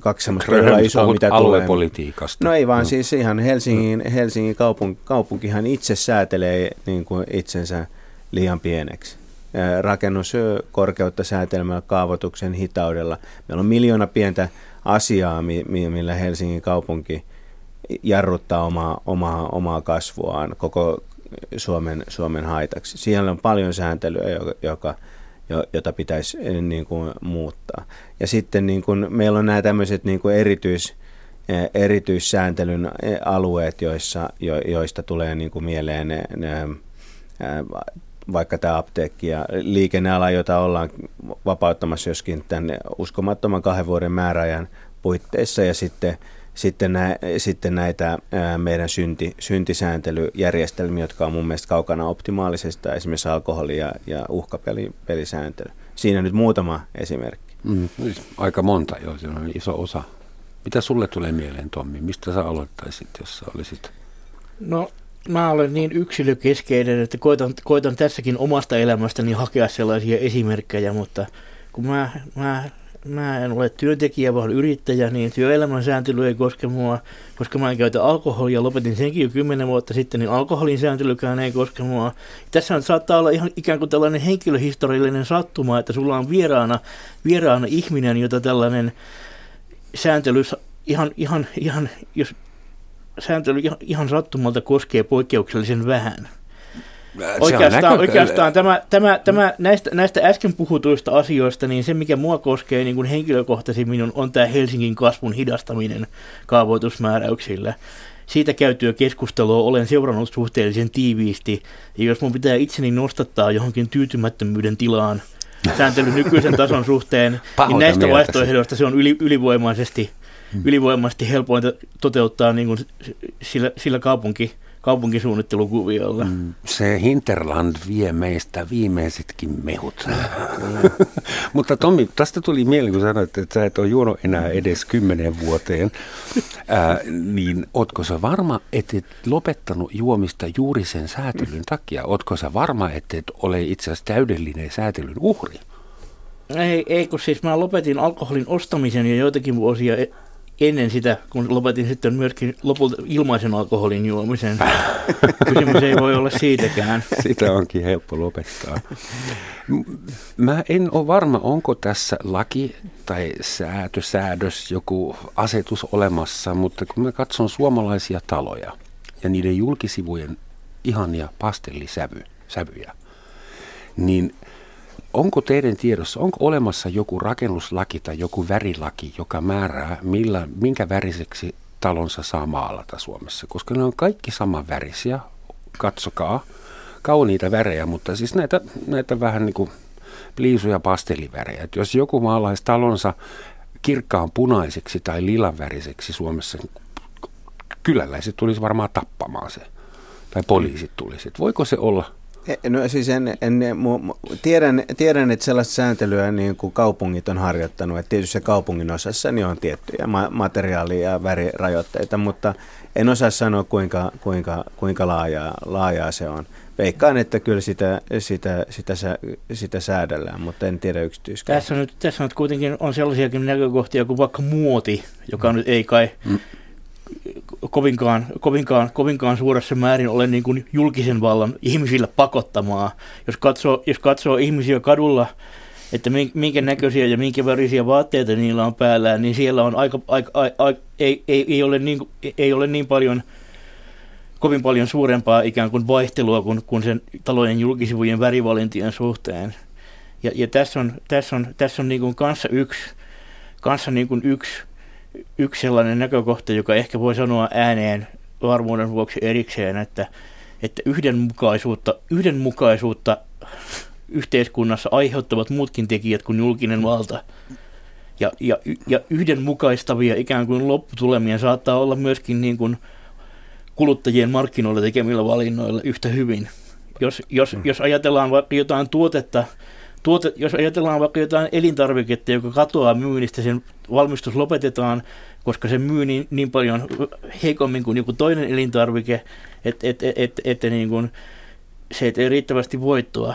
kaksi semmoista isoa, mitä tulee. politiikasta. No ei vaan no. siis ihan Helsingin, no. Helsingin kaupunk, kaupunkihan itse säätelee niin kuin itsensä liian pieneksi. Rakennuskorkeutta säätelemällä kaavoituksen hitaudella. Meillä on miljoona pientä asiaa, millä Helsingin kaupunki jarruttaa omaa, omaa, omaa kasvuaan koko Suomen, Suomen haitaksi. Siellä on paljon sääntelyä, joka, jota pitäisi eh, niin kuin, muuttaa. Ja sitten niin kuin, meillä on nämä tämmöiset niin kuin erityis, eh, erityissääntelyn eh, alueet, joissa, jo, joista tulee niin kuin mieleen ne, ne, vaikka tämä apteekki ja liikenneala, jota ollaan vapauttamassa joskin tämän uskomattoman kahden vuoden määräajan puitteissa ja sitten sitten, nä, sitten näitä ää, meidän synti, syntisääntelyjärjestelmiä, jotka on mun mielestä kaukana optimaalisesta, esimerkiksi alkoholi- ja, ja uhkapelisääntely. Siinä nyt muutama esimerkki. Mm, aika monta, joo, se on iso osa. Mitä sulle tulee mieleen, Tommi? Mistä sä aloittaisit, jos sä olisit? No, mä olen niin yksilökeskeinen, että koitan, koitan tässäkin omasta elämästäni hakea sellaisia esimerkkejä, mutta kun mä, mä mä en ole työntekijä, vaan yrittäjä, niin työelämän sääntely ei koske mua, koska mä en käytä alkoholia, lopetin senkin jo kymmenen vuotta sitten, niin alkoholin sääntelykään ei koske mua. Tässä saattaa olla ihan ikään kuin tällainen henkilöhistoriallinen sattuma, että sulla on vieraana, vieraana ihminen, jota tällainen sääntely ihan, ihan, ihan, jos sääntely ihan, ihan sattumalta koskee poikkeuksellisen vähän. Oikeastaan, oikeastaan tämä, tämä, tämä, näistä, näistä äsken puhutuista asioista, niin se mikä mua koskee niin kuin henkilökohtaisemmin on, on tämä Helsingin kasvun hidastaminen kaavoitusmääräyksillä. Siitä käytyä keskustelua olen seurannut suhteellisen tiiviisti, ja jos mun pitää itseni nostattaa johonkin tyytymättömyyden tilaan sääntelyn nykyisen tason suhteen, niin näistä vaihtoehdoista se on yli, ylivoimaisesti, hmm. ylivoimaisesti helpointa toteuttaa niin kuin sillä, sillä kaupunki kaupunkisuunnittelukuviolla. Mm, se Hinterland vie meistä viimeisetkin mehut. Mutta Tommi, tästä tuli mieleen, kun sanoit, että sä et ole juonut enää edes kymmenen vuoteen. Ää, niin ootko sä varma, että et lopettanut juomista juuri sen säätelyn takia? Ootko sä varma, että et ole itse asiassa täydellinen säätelyn uhri? Ei, ei, kun siis mä lopetin alkoholin ostamisen jo joitakin vuosia e- ennen sitä, kun lopetin sitten myöskin lopulta ilmaisen alkoholin juomisen. Kysymys ei voi olla siitäkään. Sitä onkin helppo lopettaa. Mä en ole varma, onko tässä laki tai säätö, säädös, joku asetus olemassa, mutta kun mä katson suomalaisia taloja ja niiden julkisivujen ihania pastellisävyjä, niin onko teidän tiedossa, onko olemassa joku rakennuslaki tai joku värilaki, joka määrää, millä, minkä väriseksi talonsa saa maalata Suomessa? Koska ne on kaikki saman värisiä, katsokaa, kauniita värejä, mutta siis näitä, näitä vähän niin kuin pliisuja pastellivärejä. Et jos joku maalaisi talonsa kirkkaan punaiseksi tai lilanväriseksi Suomessa, kyläläiset tulisi varmaan tappamaan se. Tai poliisit tulisivat. Voiko se olla no siis en, en, tiedän, tiedän, että sellaista sääntelyä niin kuin kaupungit on harjoittanut, että tietysti se kaupungin osassa niin on tiettyjä ma- materiaali- ja värirajoitteita, mutta en osaa sanoa kuinka, kuinka, kuinka laajaa, laajaa se on. Veikkaan, että kyllä sitä, sitä, sitä, sitä, sitä säädellään, mutta en tiedä yksityiskohtia. Tässä, nyt, tässä nyt kuitenkin on sellaisiakin näkökohtia kuin vaikka muoti, joka mm. nyt ei kai mm kovinkaan, kovinkaan, kovinkaan suuressa määrin ole niin kuin julkisen vallan ihmisillä pakottamaa. Jos katsoo, jos katsoo ihmisiä kadulla, että minkä näköisiä ja minkä värisiä vaatteita niillä on päällään, niin siellä on aika, aika, aika ei, ei, ei, ole niin, ei ole niin paljon, kovin paljon suurempaa ikään kuin vaihtelua kuin, kuin sen talojen julkisivujen värivalintien suhteen. Ja, ja tässä on, tässä on, tässä on niin kuin kanssa yksi, kanssa niin kuin yksi yksi sellainen näkökohta, joka ehkä voi sanoa ääneen varmuuden vuoksi erikseen, että, että yhdenmukaisuutta, yhdenmukaisuutta yhteiskunnassa aiheuttavat muutkin tekijät kuin julkinen valta. Ja, ja, ja yhdenmukaistavia ikään kuin lopputulemia saattaa olla myöskin niin kuin kuluttajien markkinoilla tekemillä valinnoilla yhtä hyvin. Jos, jos, mm. jos ajatellaan vaikka jotain tuotetta, tuote, jos ajatellaan vaikka jotain elintarviketta, joka katoaa myynnistä, sen valmistus lopetetaan, koska se myy niin, niin paljon heikommin kuin joku toinen elintarvike, että et, et, et, et, niin kuin, se ei riittävästi voittoa,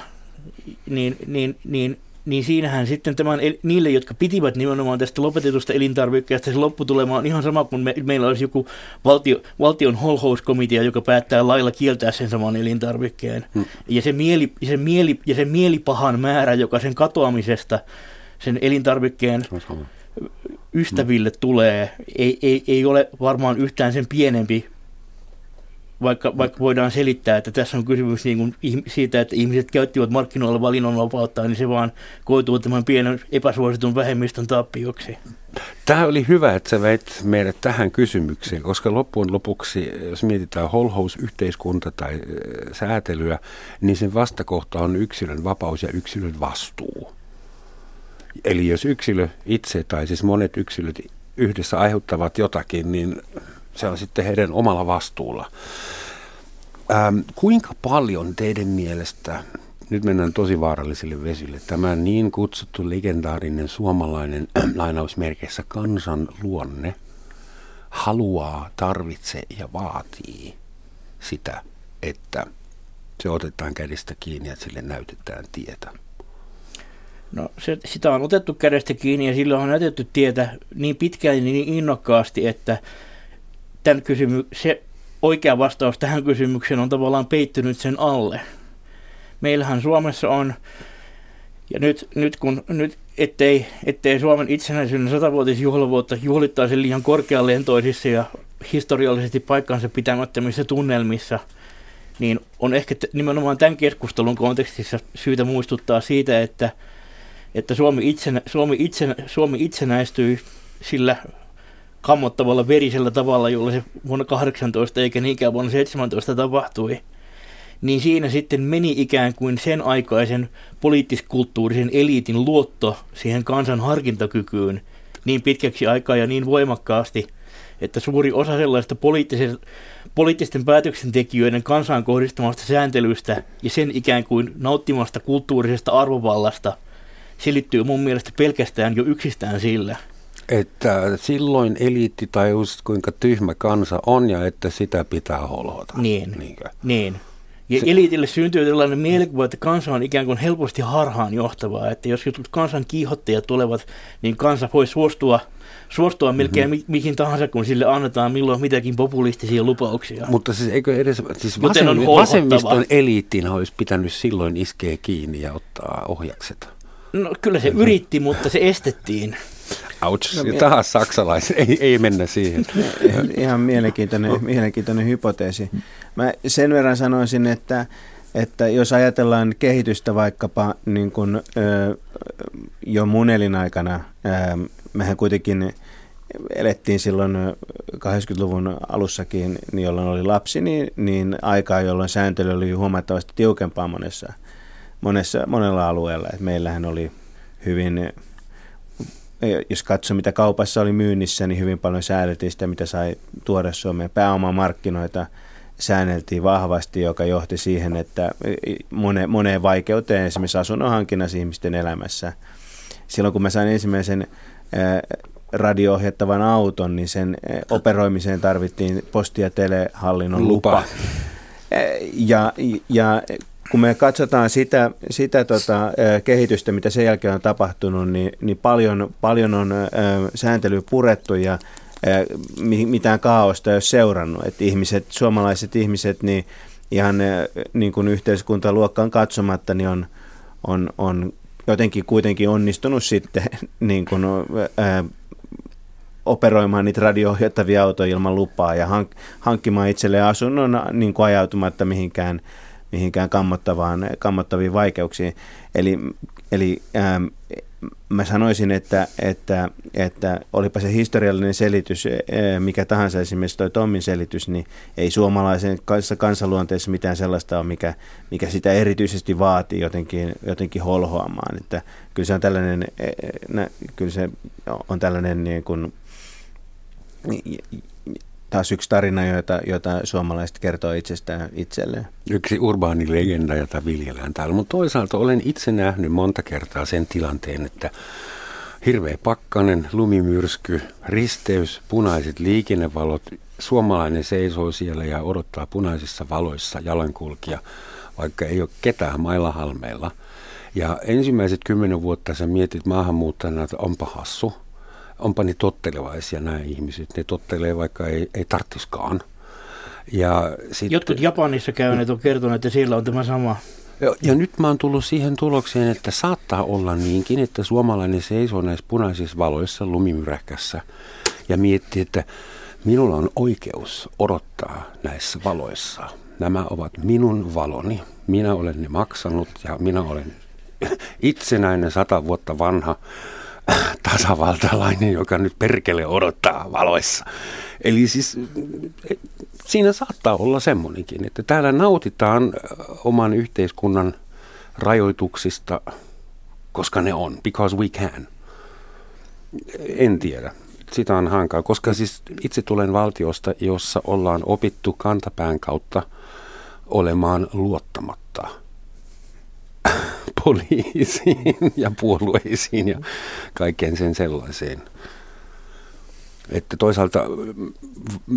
niin, niin, niin niin siinähän sitten tämän, niille, jotka pitivät nimenomaan tästä lopetetusta elintarvikkeesta, se lopputulema on ihan sama kuin me, meillä olisi joku valtio, valtion holhouskomitea, joka päättää lailla kieltää sen saman elintarvikkeen. Hmm. Ja, se mieli, se mieli, ja se mielipahan määrä, joka sen katoamisesta sen elintarvikkeen ystäville hmm. tulee, ei, ei, ei ole varmaan yhtään sen pienempi vaikka, vaikka voidaan selittää, että tässä on kysymys niin kuin siitä, että ihmiset käyttivät markkinoilla valinnanvapautta, niin se vaan koituu tämän pienen epäsuositun vähemmistön tappioksi. Tämä oli hyvä, että sä veit meidät tähän kysymykseen, koska loppujen lopuksi, jos mietitään holhousyhteiskunta tai säätelyä, niin sen vastakohta on yksilön vapaus ja yksilön vastuu. Eli jos yksilö itse tai siis monet yksilöt yhdessä aiheuttavat jotakin, niin se on sitten heidän omalla vastuulla. Ähm, kuinka paljon teidän mielestä, nyt mennään tosi vaarallisille vesille, tämä niin kutsuttu legendaarinen suomalainen lainausmerkeissä kansan luonne haluaa, tarvitsee ja vaatii sitä, että se otetaan kädestä kiinni ja sille näytetään tietä? No se, sitä on otettu kädestä kiinni ja sillä on näytetty tietä niin pitkään ja niin innokkaasti, että tämän kysymy- se oikea vastaus tähän kysymykseen on tavallaan peittynyt sen alle. Meillähän Suomessa on, ja nyt, nyt kun nyt ettei, ettei Suomen itsenäisyyden satavuotisjuhlavuotta juhlittaisi liian korkealentoisissa ja historiallisesti paikkansa pitämättömissä tunnelmissa, niin on ehkä nimenomaan tämän keskustelun kontekstissa syytä muistuttaa siitä, että, että Suomi, itsenä, Suomi, itsenä, Suomi itsenäistyi sillä kammottavalla verisellä tavalla, jolla se vuonna 18 eikä niinkään vuonna 17 tapahtui, niin siinä sitten meni ikään kuin sen aikaisen poliittiskulttuurisen eliitin luotto siihen kansan harkintakykyyn niin pitkäksi aikaa ja niin voimakkaasti, että suuri osa sellaista poliittisten päätöksentekijöiden kansaan kohdistamasta sääntelystä ja sen ikään kuin nauttimasta kulttuurisesta arvovallasta selittyy mun mielestä pelkästään jo yksistään sillä – että silloin eliitti tajusi, kuinka tyhmä kansa on ja että sitä pitää holhota. Niin, Niinkö? niin. Ja eliitille syntyy tällainen mielikuva, että kansa on ikään kuin helposti harhaan johtavaa, että jos jotkut kansan kiihottajat tulevat, niin kansa voi suostua, suostua melkein mm-hmm. mihin tahansa, kun sille annetaan milloin mitäkin populistisia lupauksia. Mutta siis eikö edes, siis vasem, vasemmiston eliittiin olisi pitänyt silloin iskeä kiinni ja ottaa ohjakset? No kyllä se yritti, mutta se estettiin. Ouch, no, taas saksalaiset, ei, ei mennä siihen. Ihan mielenkiintoinen, mielenkiintoinen hypoteesi. Mä sen verran sanoisin, että, että jos ajatellaan kehitystä vaikkapa niin kuin, ö, jo mun elinaikana, ö, mehän kuitenkin elettiin silloin 80-luvun alussakin, niin jolloin oli lapsi, niin, niin aikaa, jolloin sääntely oli huomattavasti tiukempaa monessa, monessa, monella alueella. Et meillähän oli hyvin jos katsoo mitä kaupassa oli myynnissä, niin hyvin paljon säädeltiin sitä, mitä sai tuoda Suomeen. Pääomamarkkinoita säänneltiin vahvasti, joka johti siihen, että moneen, moneen vaikeuteen esimerkiksi asunnon hankinnassa ihmisten elämässä. Silloin kun mä sain ensimmäisen radio-ohjattavan auton, niin sen operoimiseen tarvittiin posti- ja telehallinnon lupa. lupa. Ja, ja kun me katsotaan sitä, sitä tota, kehitystä, mitä sen jälkeen on tapahtunut, niin, niin paljon, paljon on sääntely purettu ja mitään kaaosta ei ole seurannut. Että ihmiset, suomalaiset ihmiset, niin ihan niin kuin yhteiskuntaluokkaan katsomatta, niin on, on, on jotenkin kuitenkin onnistunut sitten niin kuin, ää, operoimaan niitä radio-ohjattavia autoja ilman lupaa ja hank, hankkimaan itselleen asunnon niin kuin ajautumatta mihinkään mihinkään kammottavaan, kammottaviin vaikeuksiin. Eli, eli ähm, mä sanoisin, että, että, että olipa se historiallinen selitys, äh, mikä tahansa esimerkiksi toi Tommin selitys, niin ei suomalaisen kansanluonteessa mitään sellaista ole, mikä, mikä sitä erityisesti vaatii jotenkin, jotenkin holhoamaan. Että kyllä se on tällainen, äh, kyllä se on tällainen niin kuin, taas yksi tarina, jota, jota suomalaiset kertoo itsestään itselleen. Yksi urbaani legenda, jota viljellään täällä. Mutta toisaalta olen itse nähnyt monta kertaa sen tilanteen, että hirveä pakkanen, lumimyrsky, risteys, punaiset liikennevalot, suomalainen seisoo siellä ja odottaa punaisissa valoissa jalankulkija, vaikka ei ole ketään mailla halmeilla. Ja ensimmäiset kymmenen vuotta sä mietit maahanmuuttajana, että onpa hassu, onpa ne tottelevaisia nämä ihmiset. Ne tottelee vaikka ei, ei tarttiskaan. Ja sit, Jotkut Japanissa käyneet on kertonut, että siellä on tämä sama. Ja, ja nyt mä oon tullut siihen tulokseen, että saattaa olla niinkin, että suomalainen seisoo näissä punaisissa valoissa lumimyrähkässä ja miettii, että minulla on oikeus odottaa näissä valoissa. Nämä ovat minun valoni. Minä olen ne maksanut ja minä olen itsenäinen sata vuotta vanha tasavaltalainen, joka nyt perkele odottaa valoissa. Eli siis siinä saattaa olla semmoinenkin, että täällä nautitaan oman yhteiskunnan rajoituksista, koska ne on, because we can. En tiedä. Sitä on hankala, koska siis itse tulen valtiosta, jossa ollaan opittu kantapään kautta olemaan luottamatta poliisiin ja puolueisiin ja kaikkeen sen sellaiseen. Että toisaalta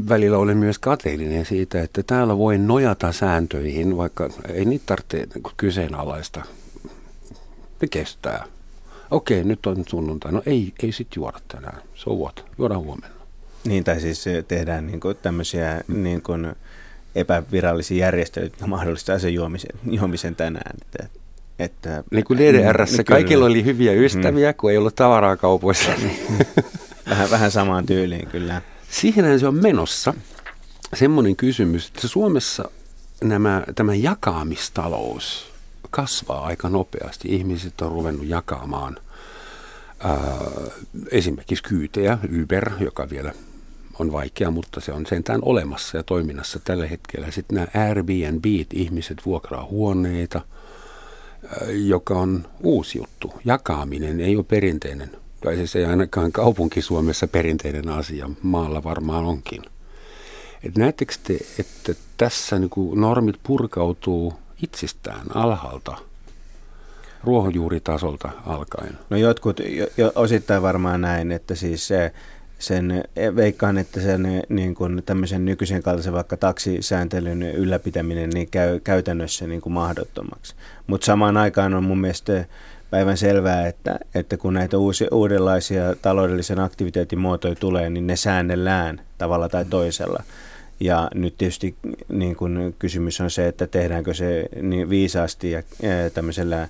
välillä olen myös kateellinen siitä, että täällä voi nojata sääntöihin, vaikka ei niitä tarvitse kyseenalaista. Ne kestää. Okei, nyt on sunnuntai. No ei, ei sit juoda tänään. So what? Juodaan huomenna. Niin, tai siis tehdään niin kuin tämmöisiä niin kuin epävirallisia järjestelyitä, jotka mahdollistaa sen juomisen, juomisen tänään. Että että, niin kuin DDRssä niin, kaikilla oli hyviä ystäviä, mm. kun ei ollut tavaraa kaupoissa. vähän, vähän samaan tyyliin kyllä. Siihenhän se on menossa. Semmoinen kysymys, että Suomessa nämä, tämä jakamistalous kasvaa aika nopeasti. Ihmiset on ruvennut jakamaan ää, esimerkiksi kyytejä, Uber, joka vielä on vaikea, mutta se on sentään olemassa ja toiminnassa tällä hetkellä. Sitten nämä Airbnb, ihmiset vuokraa huoneita – joka on uusi juttu. Jakaminen ei ole perinteinen, tai siis ei ainakaan kaupunki-Suomessa perinteinen asia, maalla varmaan onkin. Et näettekö te, että tässä niin normit purkautuu itsestään alhaalta, ruohonjuuritasolta alkaen? No jotkut jo, jo, osittain varmaan näin, että siis se, sen veikkaan, että sen niin kuin tämmöisen nykyisen kaltaisen vaikka taksisääntelyn ylläpitäminen niin käy käytännössä niin kuin mahdottomaksi. Mutta samaan aikaan on mun mielestä päivän selvää, että, että kun näitä uusi, uudenlaisia taloudellisen aktiviteetin muotoja tulee, niin ne säännellään tavalla tai toisella. Ja nyt tietysti niin kun kysymys on se, että tehdäänkö se niin viisaasti ja tämmöisellä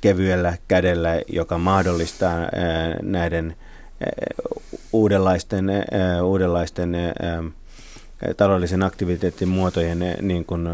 kevyellä kädellä, joka mahdollistaa näiden uudenlaisten, uudenlaisten taloudellisen aktiviteetin muotojen niin kuin,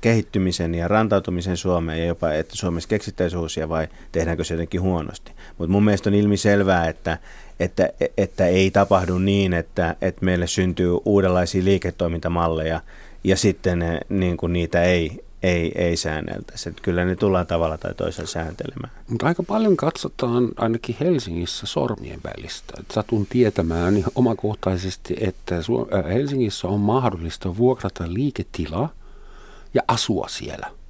kehittymisen ja rantautumisen Suomeen ja jopa, että Suomessa keksittäisiin uusia vai tehdäänkö se jotenkin huonosti. Mutta mun mielestä on ilmiselvää, että, että, että ei tapahdu niin, että, että meille syntyy uudenlaisia liiketoimintamalleja ja sitten niin kuin niitä ei, ei, ei säänneltäisi. Että kyllä ne tullaan tavalla tai toisella sääntelemään. Mutta aika paljon katsotaan ainakin Helsingissä sormien välistä. Satun tietämään niin omakohtaisesti, että äh, Helsingissä on mahdollista vuokrata liiketila ja asua siellä –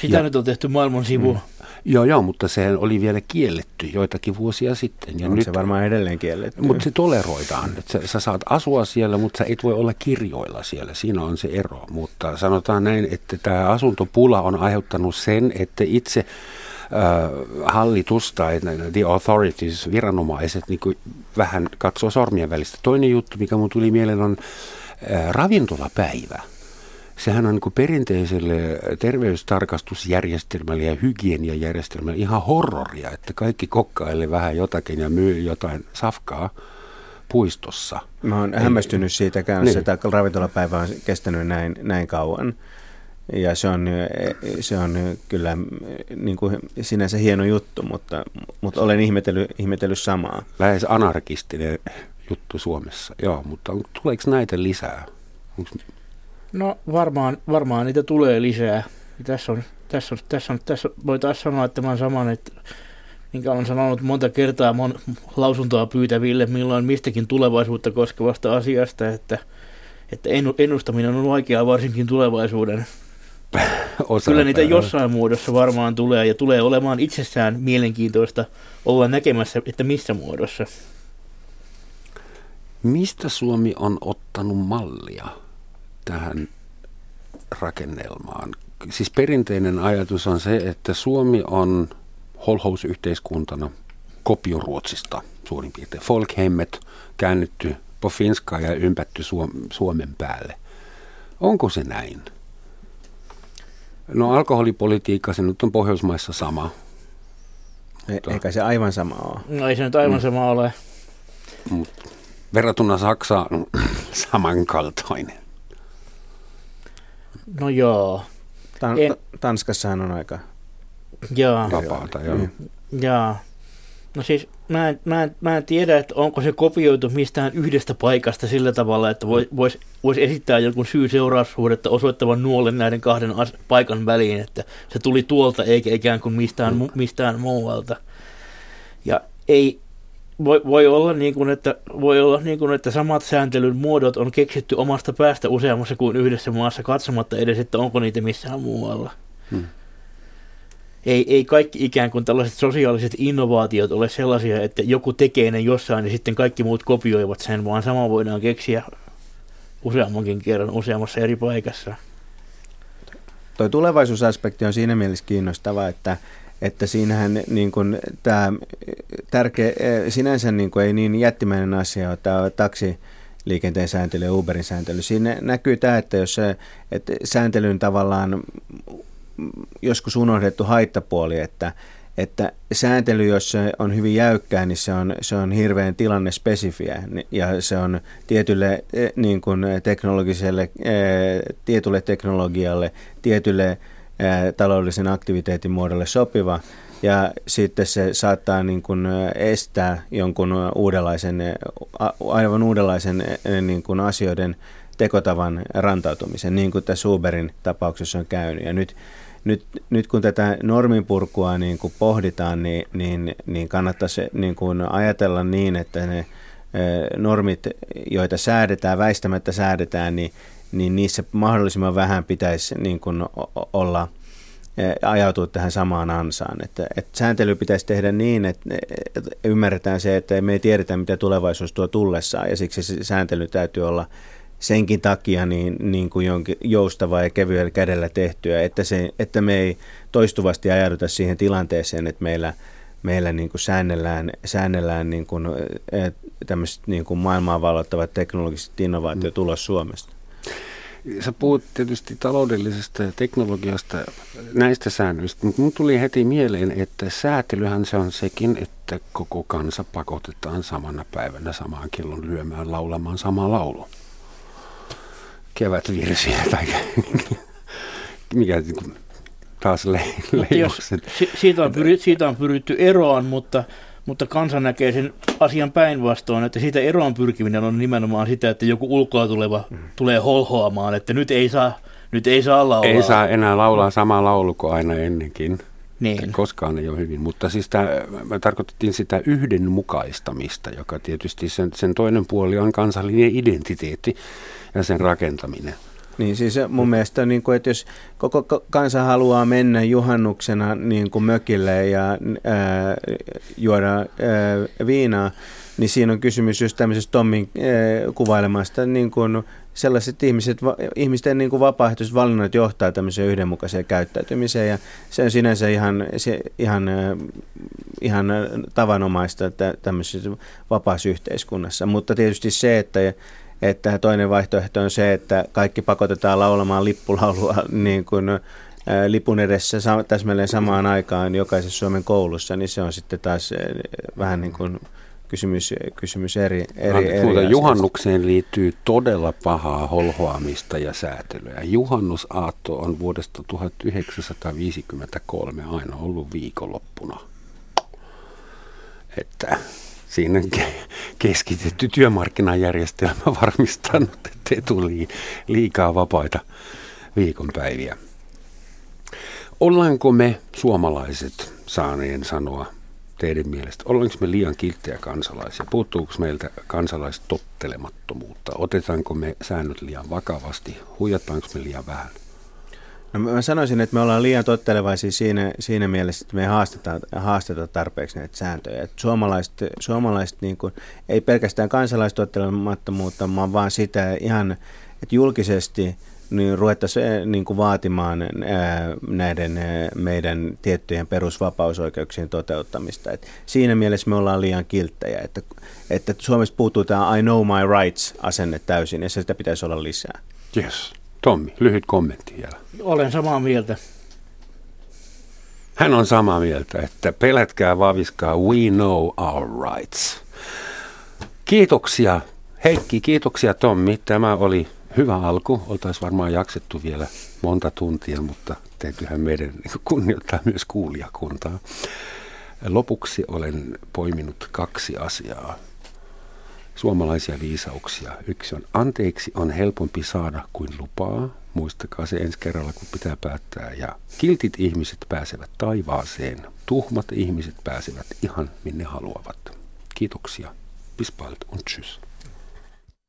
sitä ja, nyt on tehty maailman sivu. Mm. Joo, joo, mutta sehän oli vielä kielletty joitakin vuosia sitten. Ja on nyt, se varmaan edelleen kielletty. Mutta se toleroidaan. Että sä, sä saat asua siellä, mutta sä et voi olla kirjoilla siellä. Siinä on se ero. Mutta sanotaan näin, että tämä asuntopula on aiheuttanut sen, että itse äh, hallitus tai the authorities, viranomaiset, niin vähän katsoo sormien välistä. Toinen juttu, mikä mun tuli mieleen, on äh, ravintolapäivä sehän on niin perinteiselle terveystarkastusjärjestelmälle ja hygieniajärjestelmälle ihan horroria, että kaikki kokkailee vähän jotakin ja myy jotain safkaa puistossa. Mä oon hämmästynyt siitä kanssa, niin. että ravintolapäivä on kestänyt näin, näin kauan. Ja se on, se on kyllä niin kuin sinänsä hieno juttu, mutta, mutta olen ihmetellyt, ihmetellyt samaa. Lähes anarkistinen juttu Suomessa, joo, mutta on, tuleeko näitä lisää? No varmaan, varmaan niitä tulee lisää. Tässä on, tässä on, tässä on, tässä voi taas sanoa tämän saman, että minkä olen sanonut monta kertaa mon lausuntoa pyytäville, milloin mistäkin tulevaisuutta koskevasta asiasta, että, että ennustaminen on vaikeaa varsinkin tulevaisuuden. Osa Kyllä niitä jossain muodossa varmaan tulee ja tulee olemaan itsessään mielenkiintoista olla näkemässä, että missä muodossa. Mistä Suomi on ottanut mallia? Tähän rakennelmaan. Siis perinteinen ajatus on se, että Suomi on holhousyhteiskuntana kopio Ruotsista suurin piirtein. Folkhemmet käännetty på finska ja ympätty Suomen päälle. Onko se näin? No alkoholipolitiikka, se nyt on Pohjoismaissa sama. E- eikä se aivan sama ole. No ei se nyt aivan mm. sama ole. Mut verrattuna Saksaan samankaltainen. No joo. Tan- en... Tanskassahan on aika joo. vapaata. Joo. Mm. Joo. No siis mä en, mä, en, mä en tiedä, että onko se kopioitu mistään yhdestä paikasta sillä tavalla, että voisi vois, vois esittää jonkun syy-seuraussuhdetta osoittavan nuolen näiden kahden as- paikan väliin, että se tuli tuolta eikä ikään kuin mistään, mistään muualta. Ja ei, voi, voi olla, niin kuin, että, voi olla niin kuin, että samat sääntelyn muodot on keksitty omasta päästä useammassa kuin yhdessä maassa katsomatta edes, että onko niitä missään muualla. Hmm. Ei, ei kaikki ikään kuin tällaiset sosiaaliset innovaatiot ole sellaisia, että joku tekee ne jossain ja sitten kaikki muut kopioivat sen, vaan sama voidaan keksiä useammankin kerran useammassa eri paikassa. Tuo tulevaisuusaspekti on siinä mielessä kiinnostava, että että siinähän niin kuin, tämä tärkeä, sinänsä niin kuin, ei niin jättimäinen asia ole tämä taksi liikenteen sääntely ja Uberin sääntely. Siinä näkyy tämä, että jos se, että sääntelyn tavallaan joskus unohdettu haittapuoli, että, että sääntely, jos se on hyvin jäykkää, niin se on, se on hirveän tilanne spesifiä ja se on tietylle niin kuin teknologiselle, tietylle teknologialle, tietylle taloudellisen aktiviteetin muodolle sopiva ja sitten se saattaa niin kuin estää jonkun uudenlaisen, aivan uudenlaisen niin kuin asioiden tekotavan rantautumisen, niin kuin tässä Uberin tapauksessa on käynyt. Ja nyt, nyt, nyt kun tätä norminpurkua niin kuin pohditaan, niin, niin, niin kannattaisi niin kuin ajatella niin, että ne normit, joita säädetään, väistämättä säädetään, niin niin niissä mahdollisimman vähän pitäisi niin kuin olla ajautua tähän samaan ansaan. Että, että sääntely pitäisi tehdä niin, että, että ymmärretään se, että me ei tiedetä, mitä tulevaisuus tuo tullessaan, ja siksi se sääntely täytyy olla senkin takia niin, niin kuin jonkin joustavaa ja kevyellä kädellä tehtyä, että, se, että me ei toistuvasti ajauduta siihen tilanteeseen, että meillä, meillä niin kuin säännellään, säännellään niin kuin, tämmöiset niin kuin maailmaa vallottavat teknologiset innovaatiot mm. ulos Suomesta. Sä puhut tietysti taloudellisesta ja teknologiasta näistä säännöistä, mutta mun tuli heti mieleen, että säätelyhän se on sekin, että koko kansa pakotetaan samana päivänä samaan kellon lyömään laulamaan sama laulu. Kevätvirsiä tai mikä taas le- leimukset. siitä, on pyritty, siitä on pyritty eroon, mutta mutta kansa näkee sen asian päinvastoin, että siitä eroon pyrkiminen on nimenomaan sitä, että joku ulkoa tuleva mm. tulee holhoamaan, että nyt ei saa, nyt ei saa laulaa. Ei saa enää laulaa sama laulu kuin aina ennenkin. Niin. Koskaan ei ole hyvin, mutta siis tämä, me tarkoitettiin sitä yhdenmukaistamista, joka tietysti sen, sen toinen puoli on kansallinen identiteetti ja sen rakentaminen. Niin siis mun mielestä, niin kuin, että jos koko kansa haluaa mennä juhannuksena niin kuin mökille ja ää, juoda ää, viinaa, niin siinä on kysymys just tämmöisestä Tommin ää, kuvailemasta niin kuin sellaiset ihmiset, ihmisten niin vapaaehtoiset valinnat johtaa tämmöiseen yhdenmukaiseen käyttäytymiseen ja se on sinänsä ihan, se, ihan, ihan tavanomaista tämmöisessä vapaassa yhteiskunnassa, mutta tietysti se, että että toinen vaihtoehto on se, että kaikki pakotetaan laulamaan lippulaulua niin kuin lipun edessä täsmälleen samaan aikaan jokaisessa Suomen koulussa, niin se on sitten taas vähän niin kuin kysymys, kysymys eri, eri, eri Juhannukseen liittyy todella pahaa holhoamista ja säätelyä. Juhannusaatto on vuodesta 1953 aina ollut viikonloppuna. Että siinä keskitetty työmarkkinajärjestelmä varmistanut, ettei tuli liikaa vapaita viikonpäiviä. Ollaanko me suomalaiset saaneen sanoa teidän mielestä, ollaanko me liian kilttejä kansalaisia? Puuttuuko meiltä kansalaistottelemattomuutta? Otetaanko me säännöt liian vakavasti? Huijataanko me liian vähän? No mä sanoisin, että me ollaan liian tottelevaisia siinä, siinä mielessä, että me ei haasteta, haasteta tarpeeksi näitä sääntöjä. Että suomalaiset, suomalaiset niin kuin, ei pelkästään kansalaistottelemattomuutta, vaan sitä ihan, että julkisesti niin ruvettaisiin eh, niin kuin vaatimaan eh, näiden eh, meidän tiettyjen perusvapausoikeuksien toteuttamista. Et siinä mielessä me ollaan liian kilttejä, että, että Suomessa puuttuu tämä I know my rights-asenne täysin, ja sitä pitäisi olla lisää. Yes. Tommi, lyhyt kommentti vielä. Olen samaa mieltä. Hän on samaa mieltä, että pelätkää, vaviskaa, we know our rights. Kiitoksia Heikki, kiitoksia Tommi. Tämä oli hyvä alku. Oltaisiin varmaan jaksettu vielä monta tuntia, mutta täytyyhän meidän kunnioittaa myös kuulijakuntaa. Lopuksi olen poiminut kaksi asiaa suomalaisia viisauksia. Yksi on anteeksi on helpompi saada kuin lupaa. Muistakaa se ensi kerralla, kun pitää päättää. Ja kiltit ihmiset pääsevät taivaaseen. Tuhmat ihmiset pääsevät ihan minne haluavat. Kiitoksia. Bis bald und tschüss.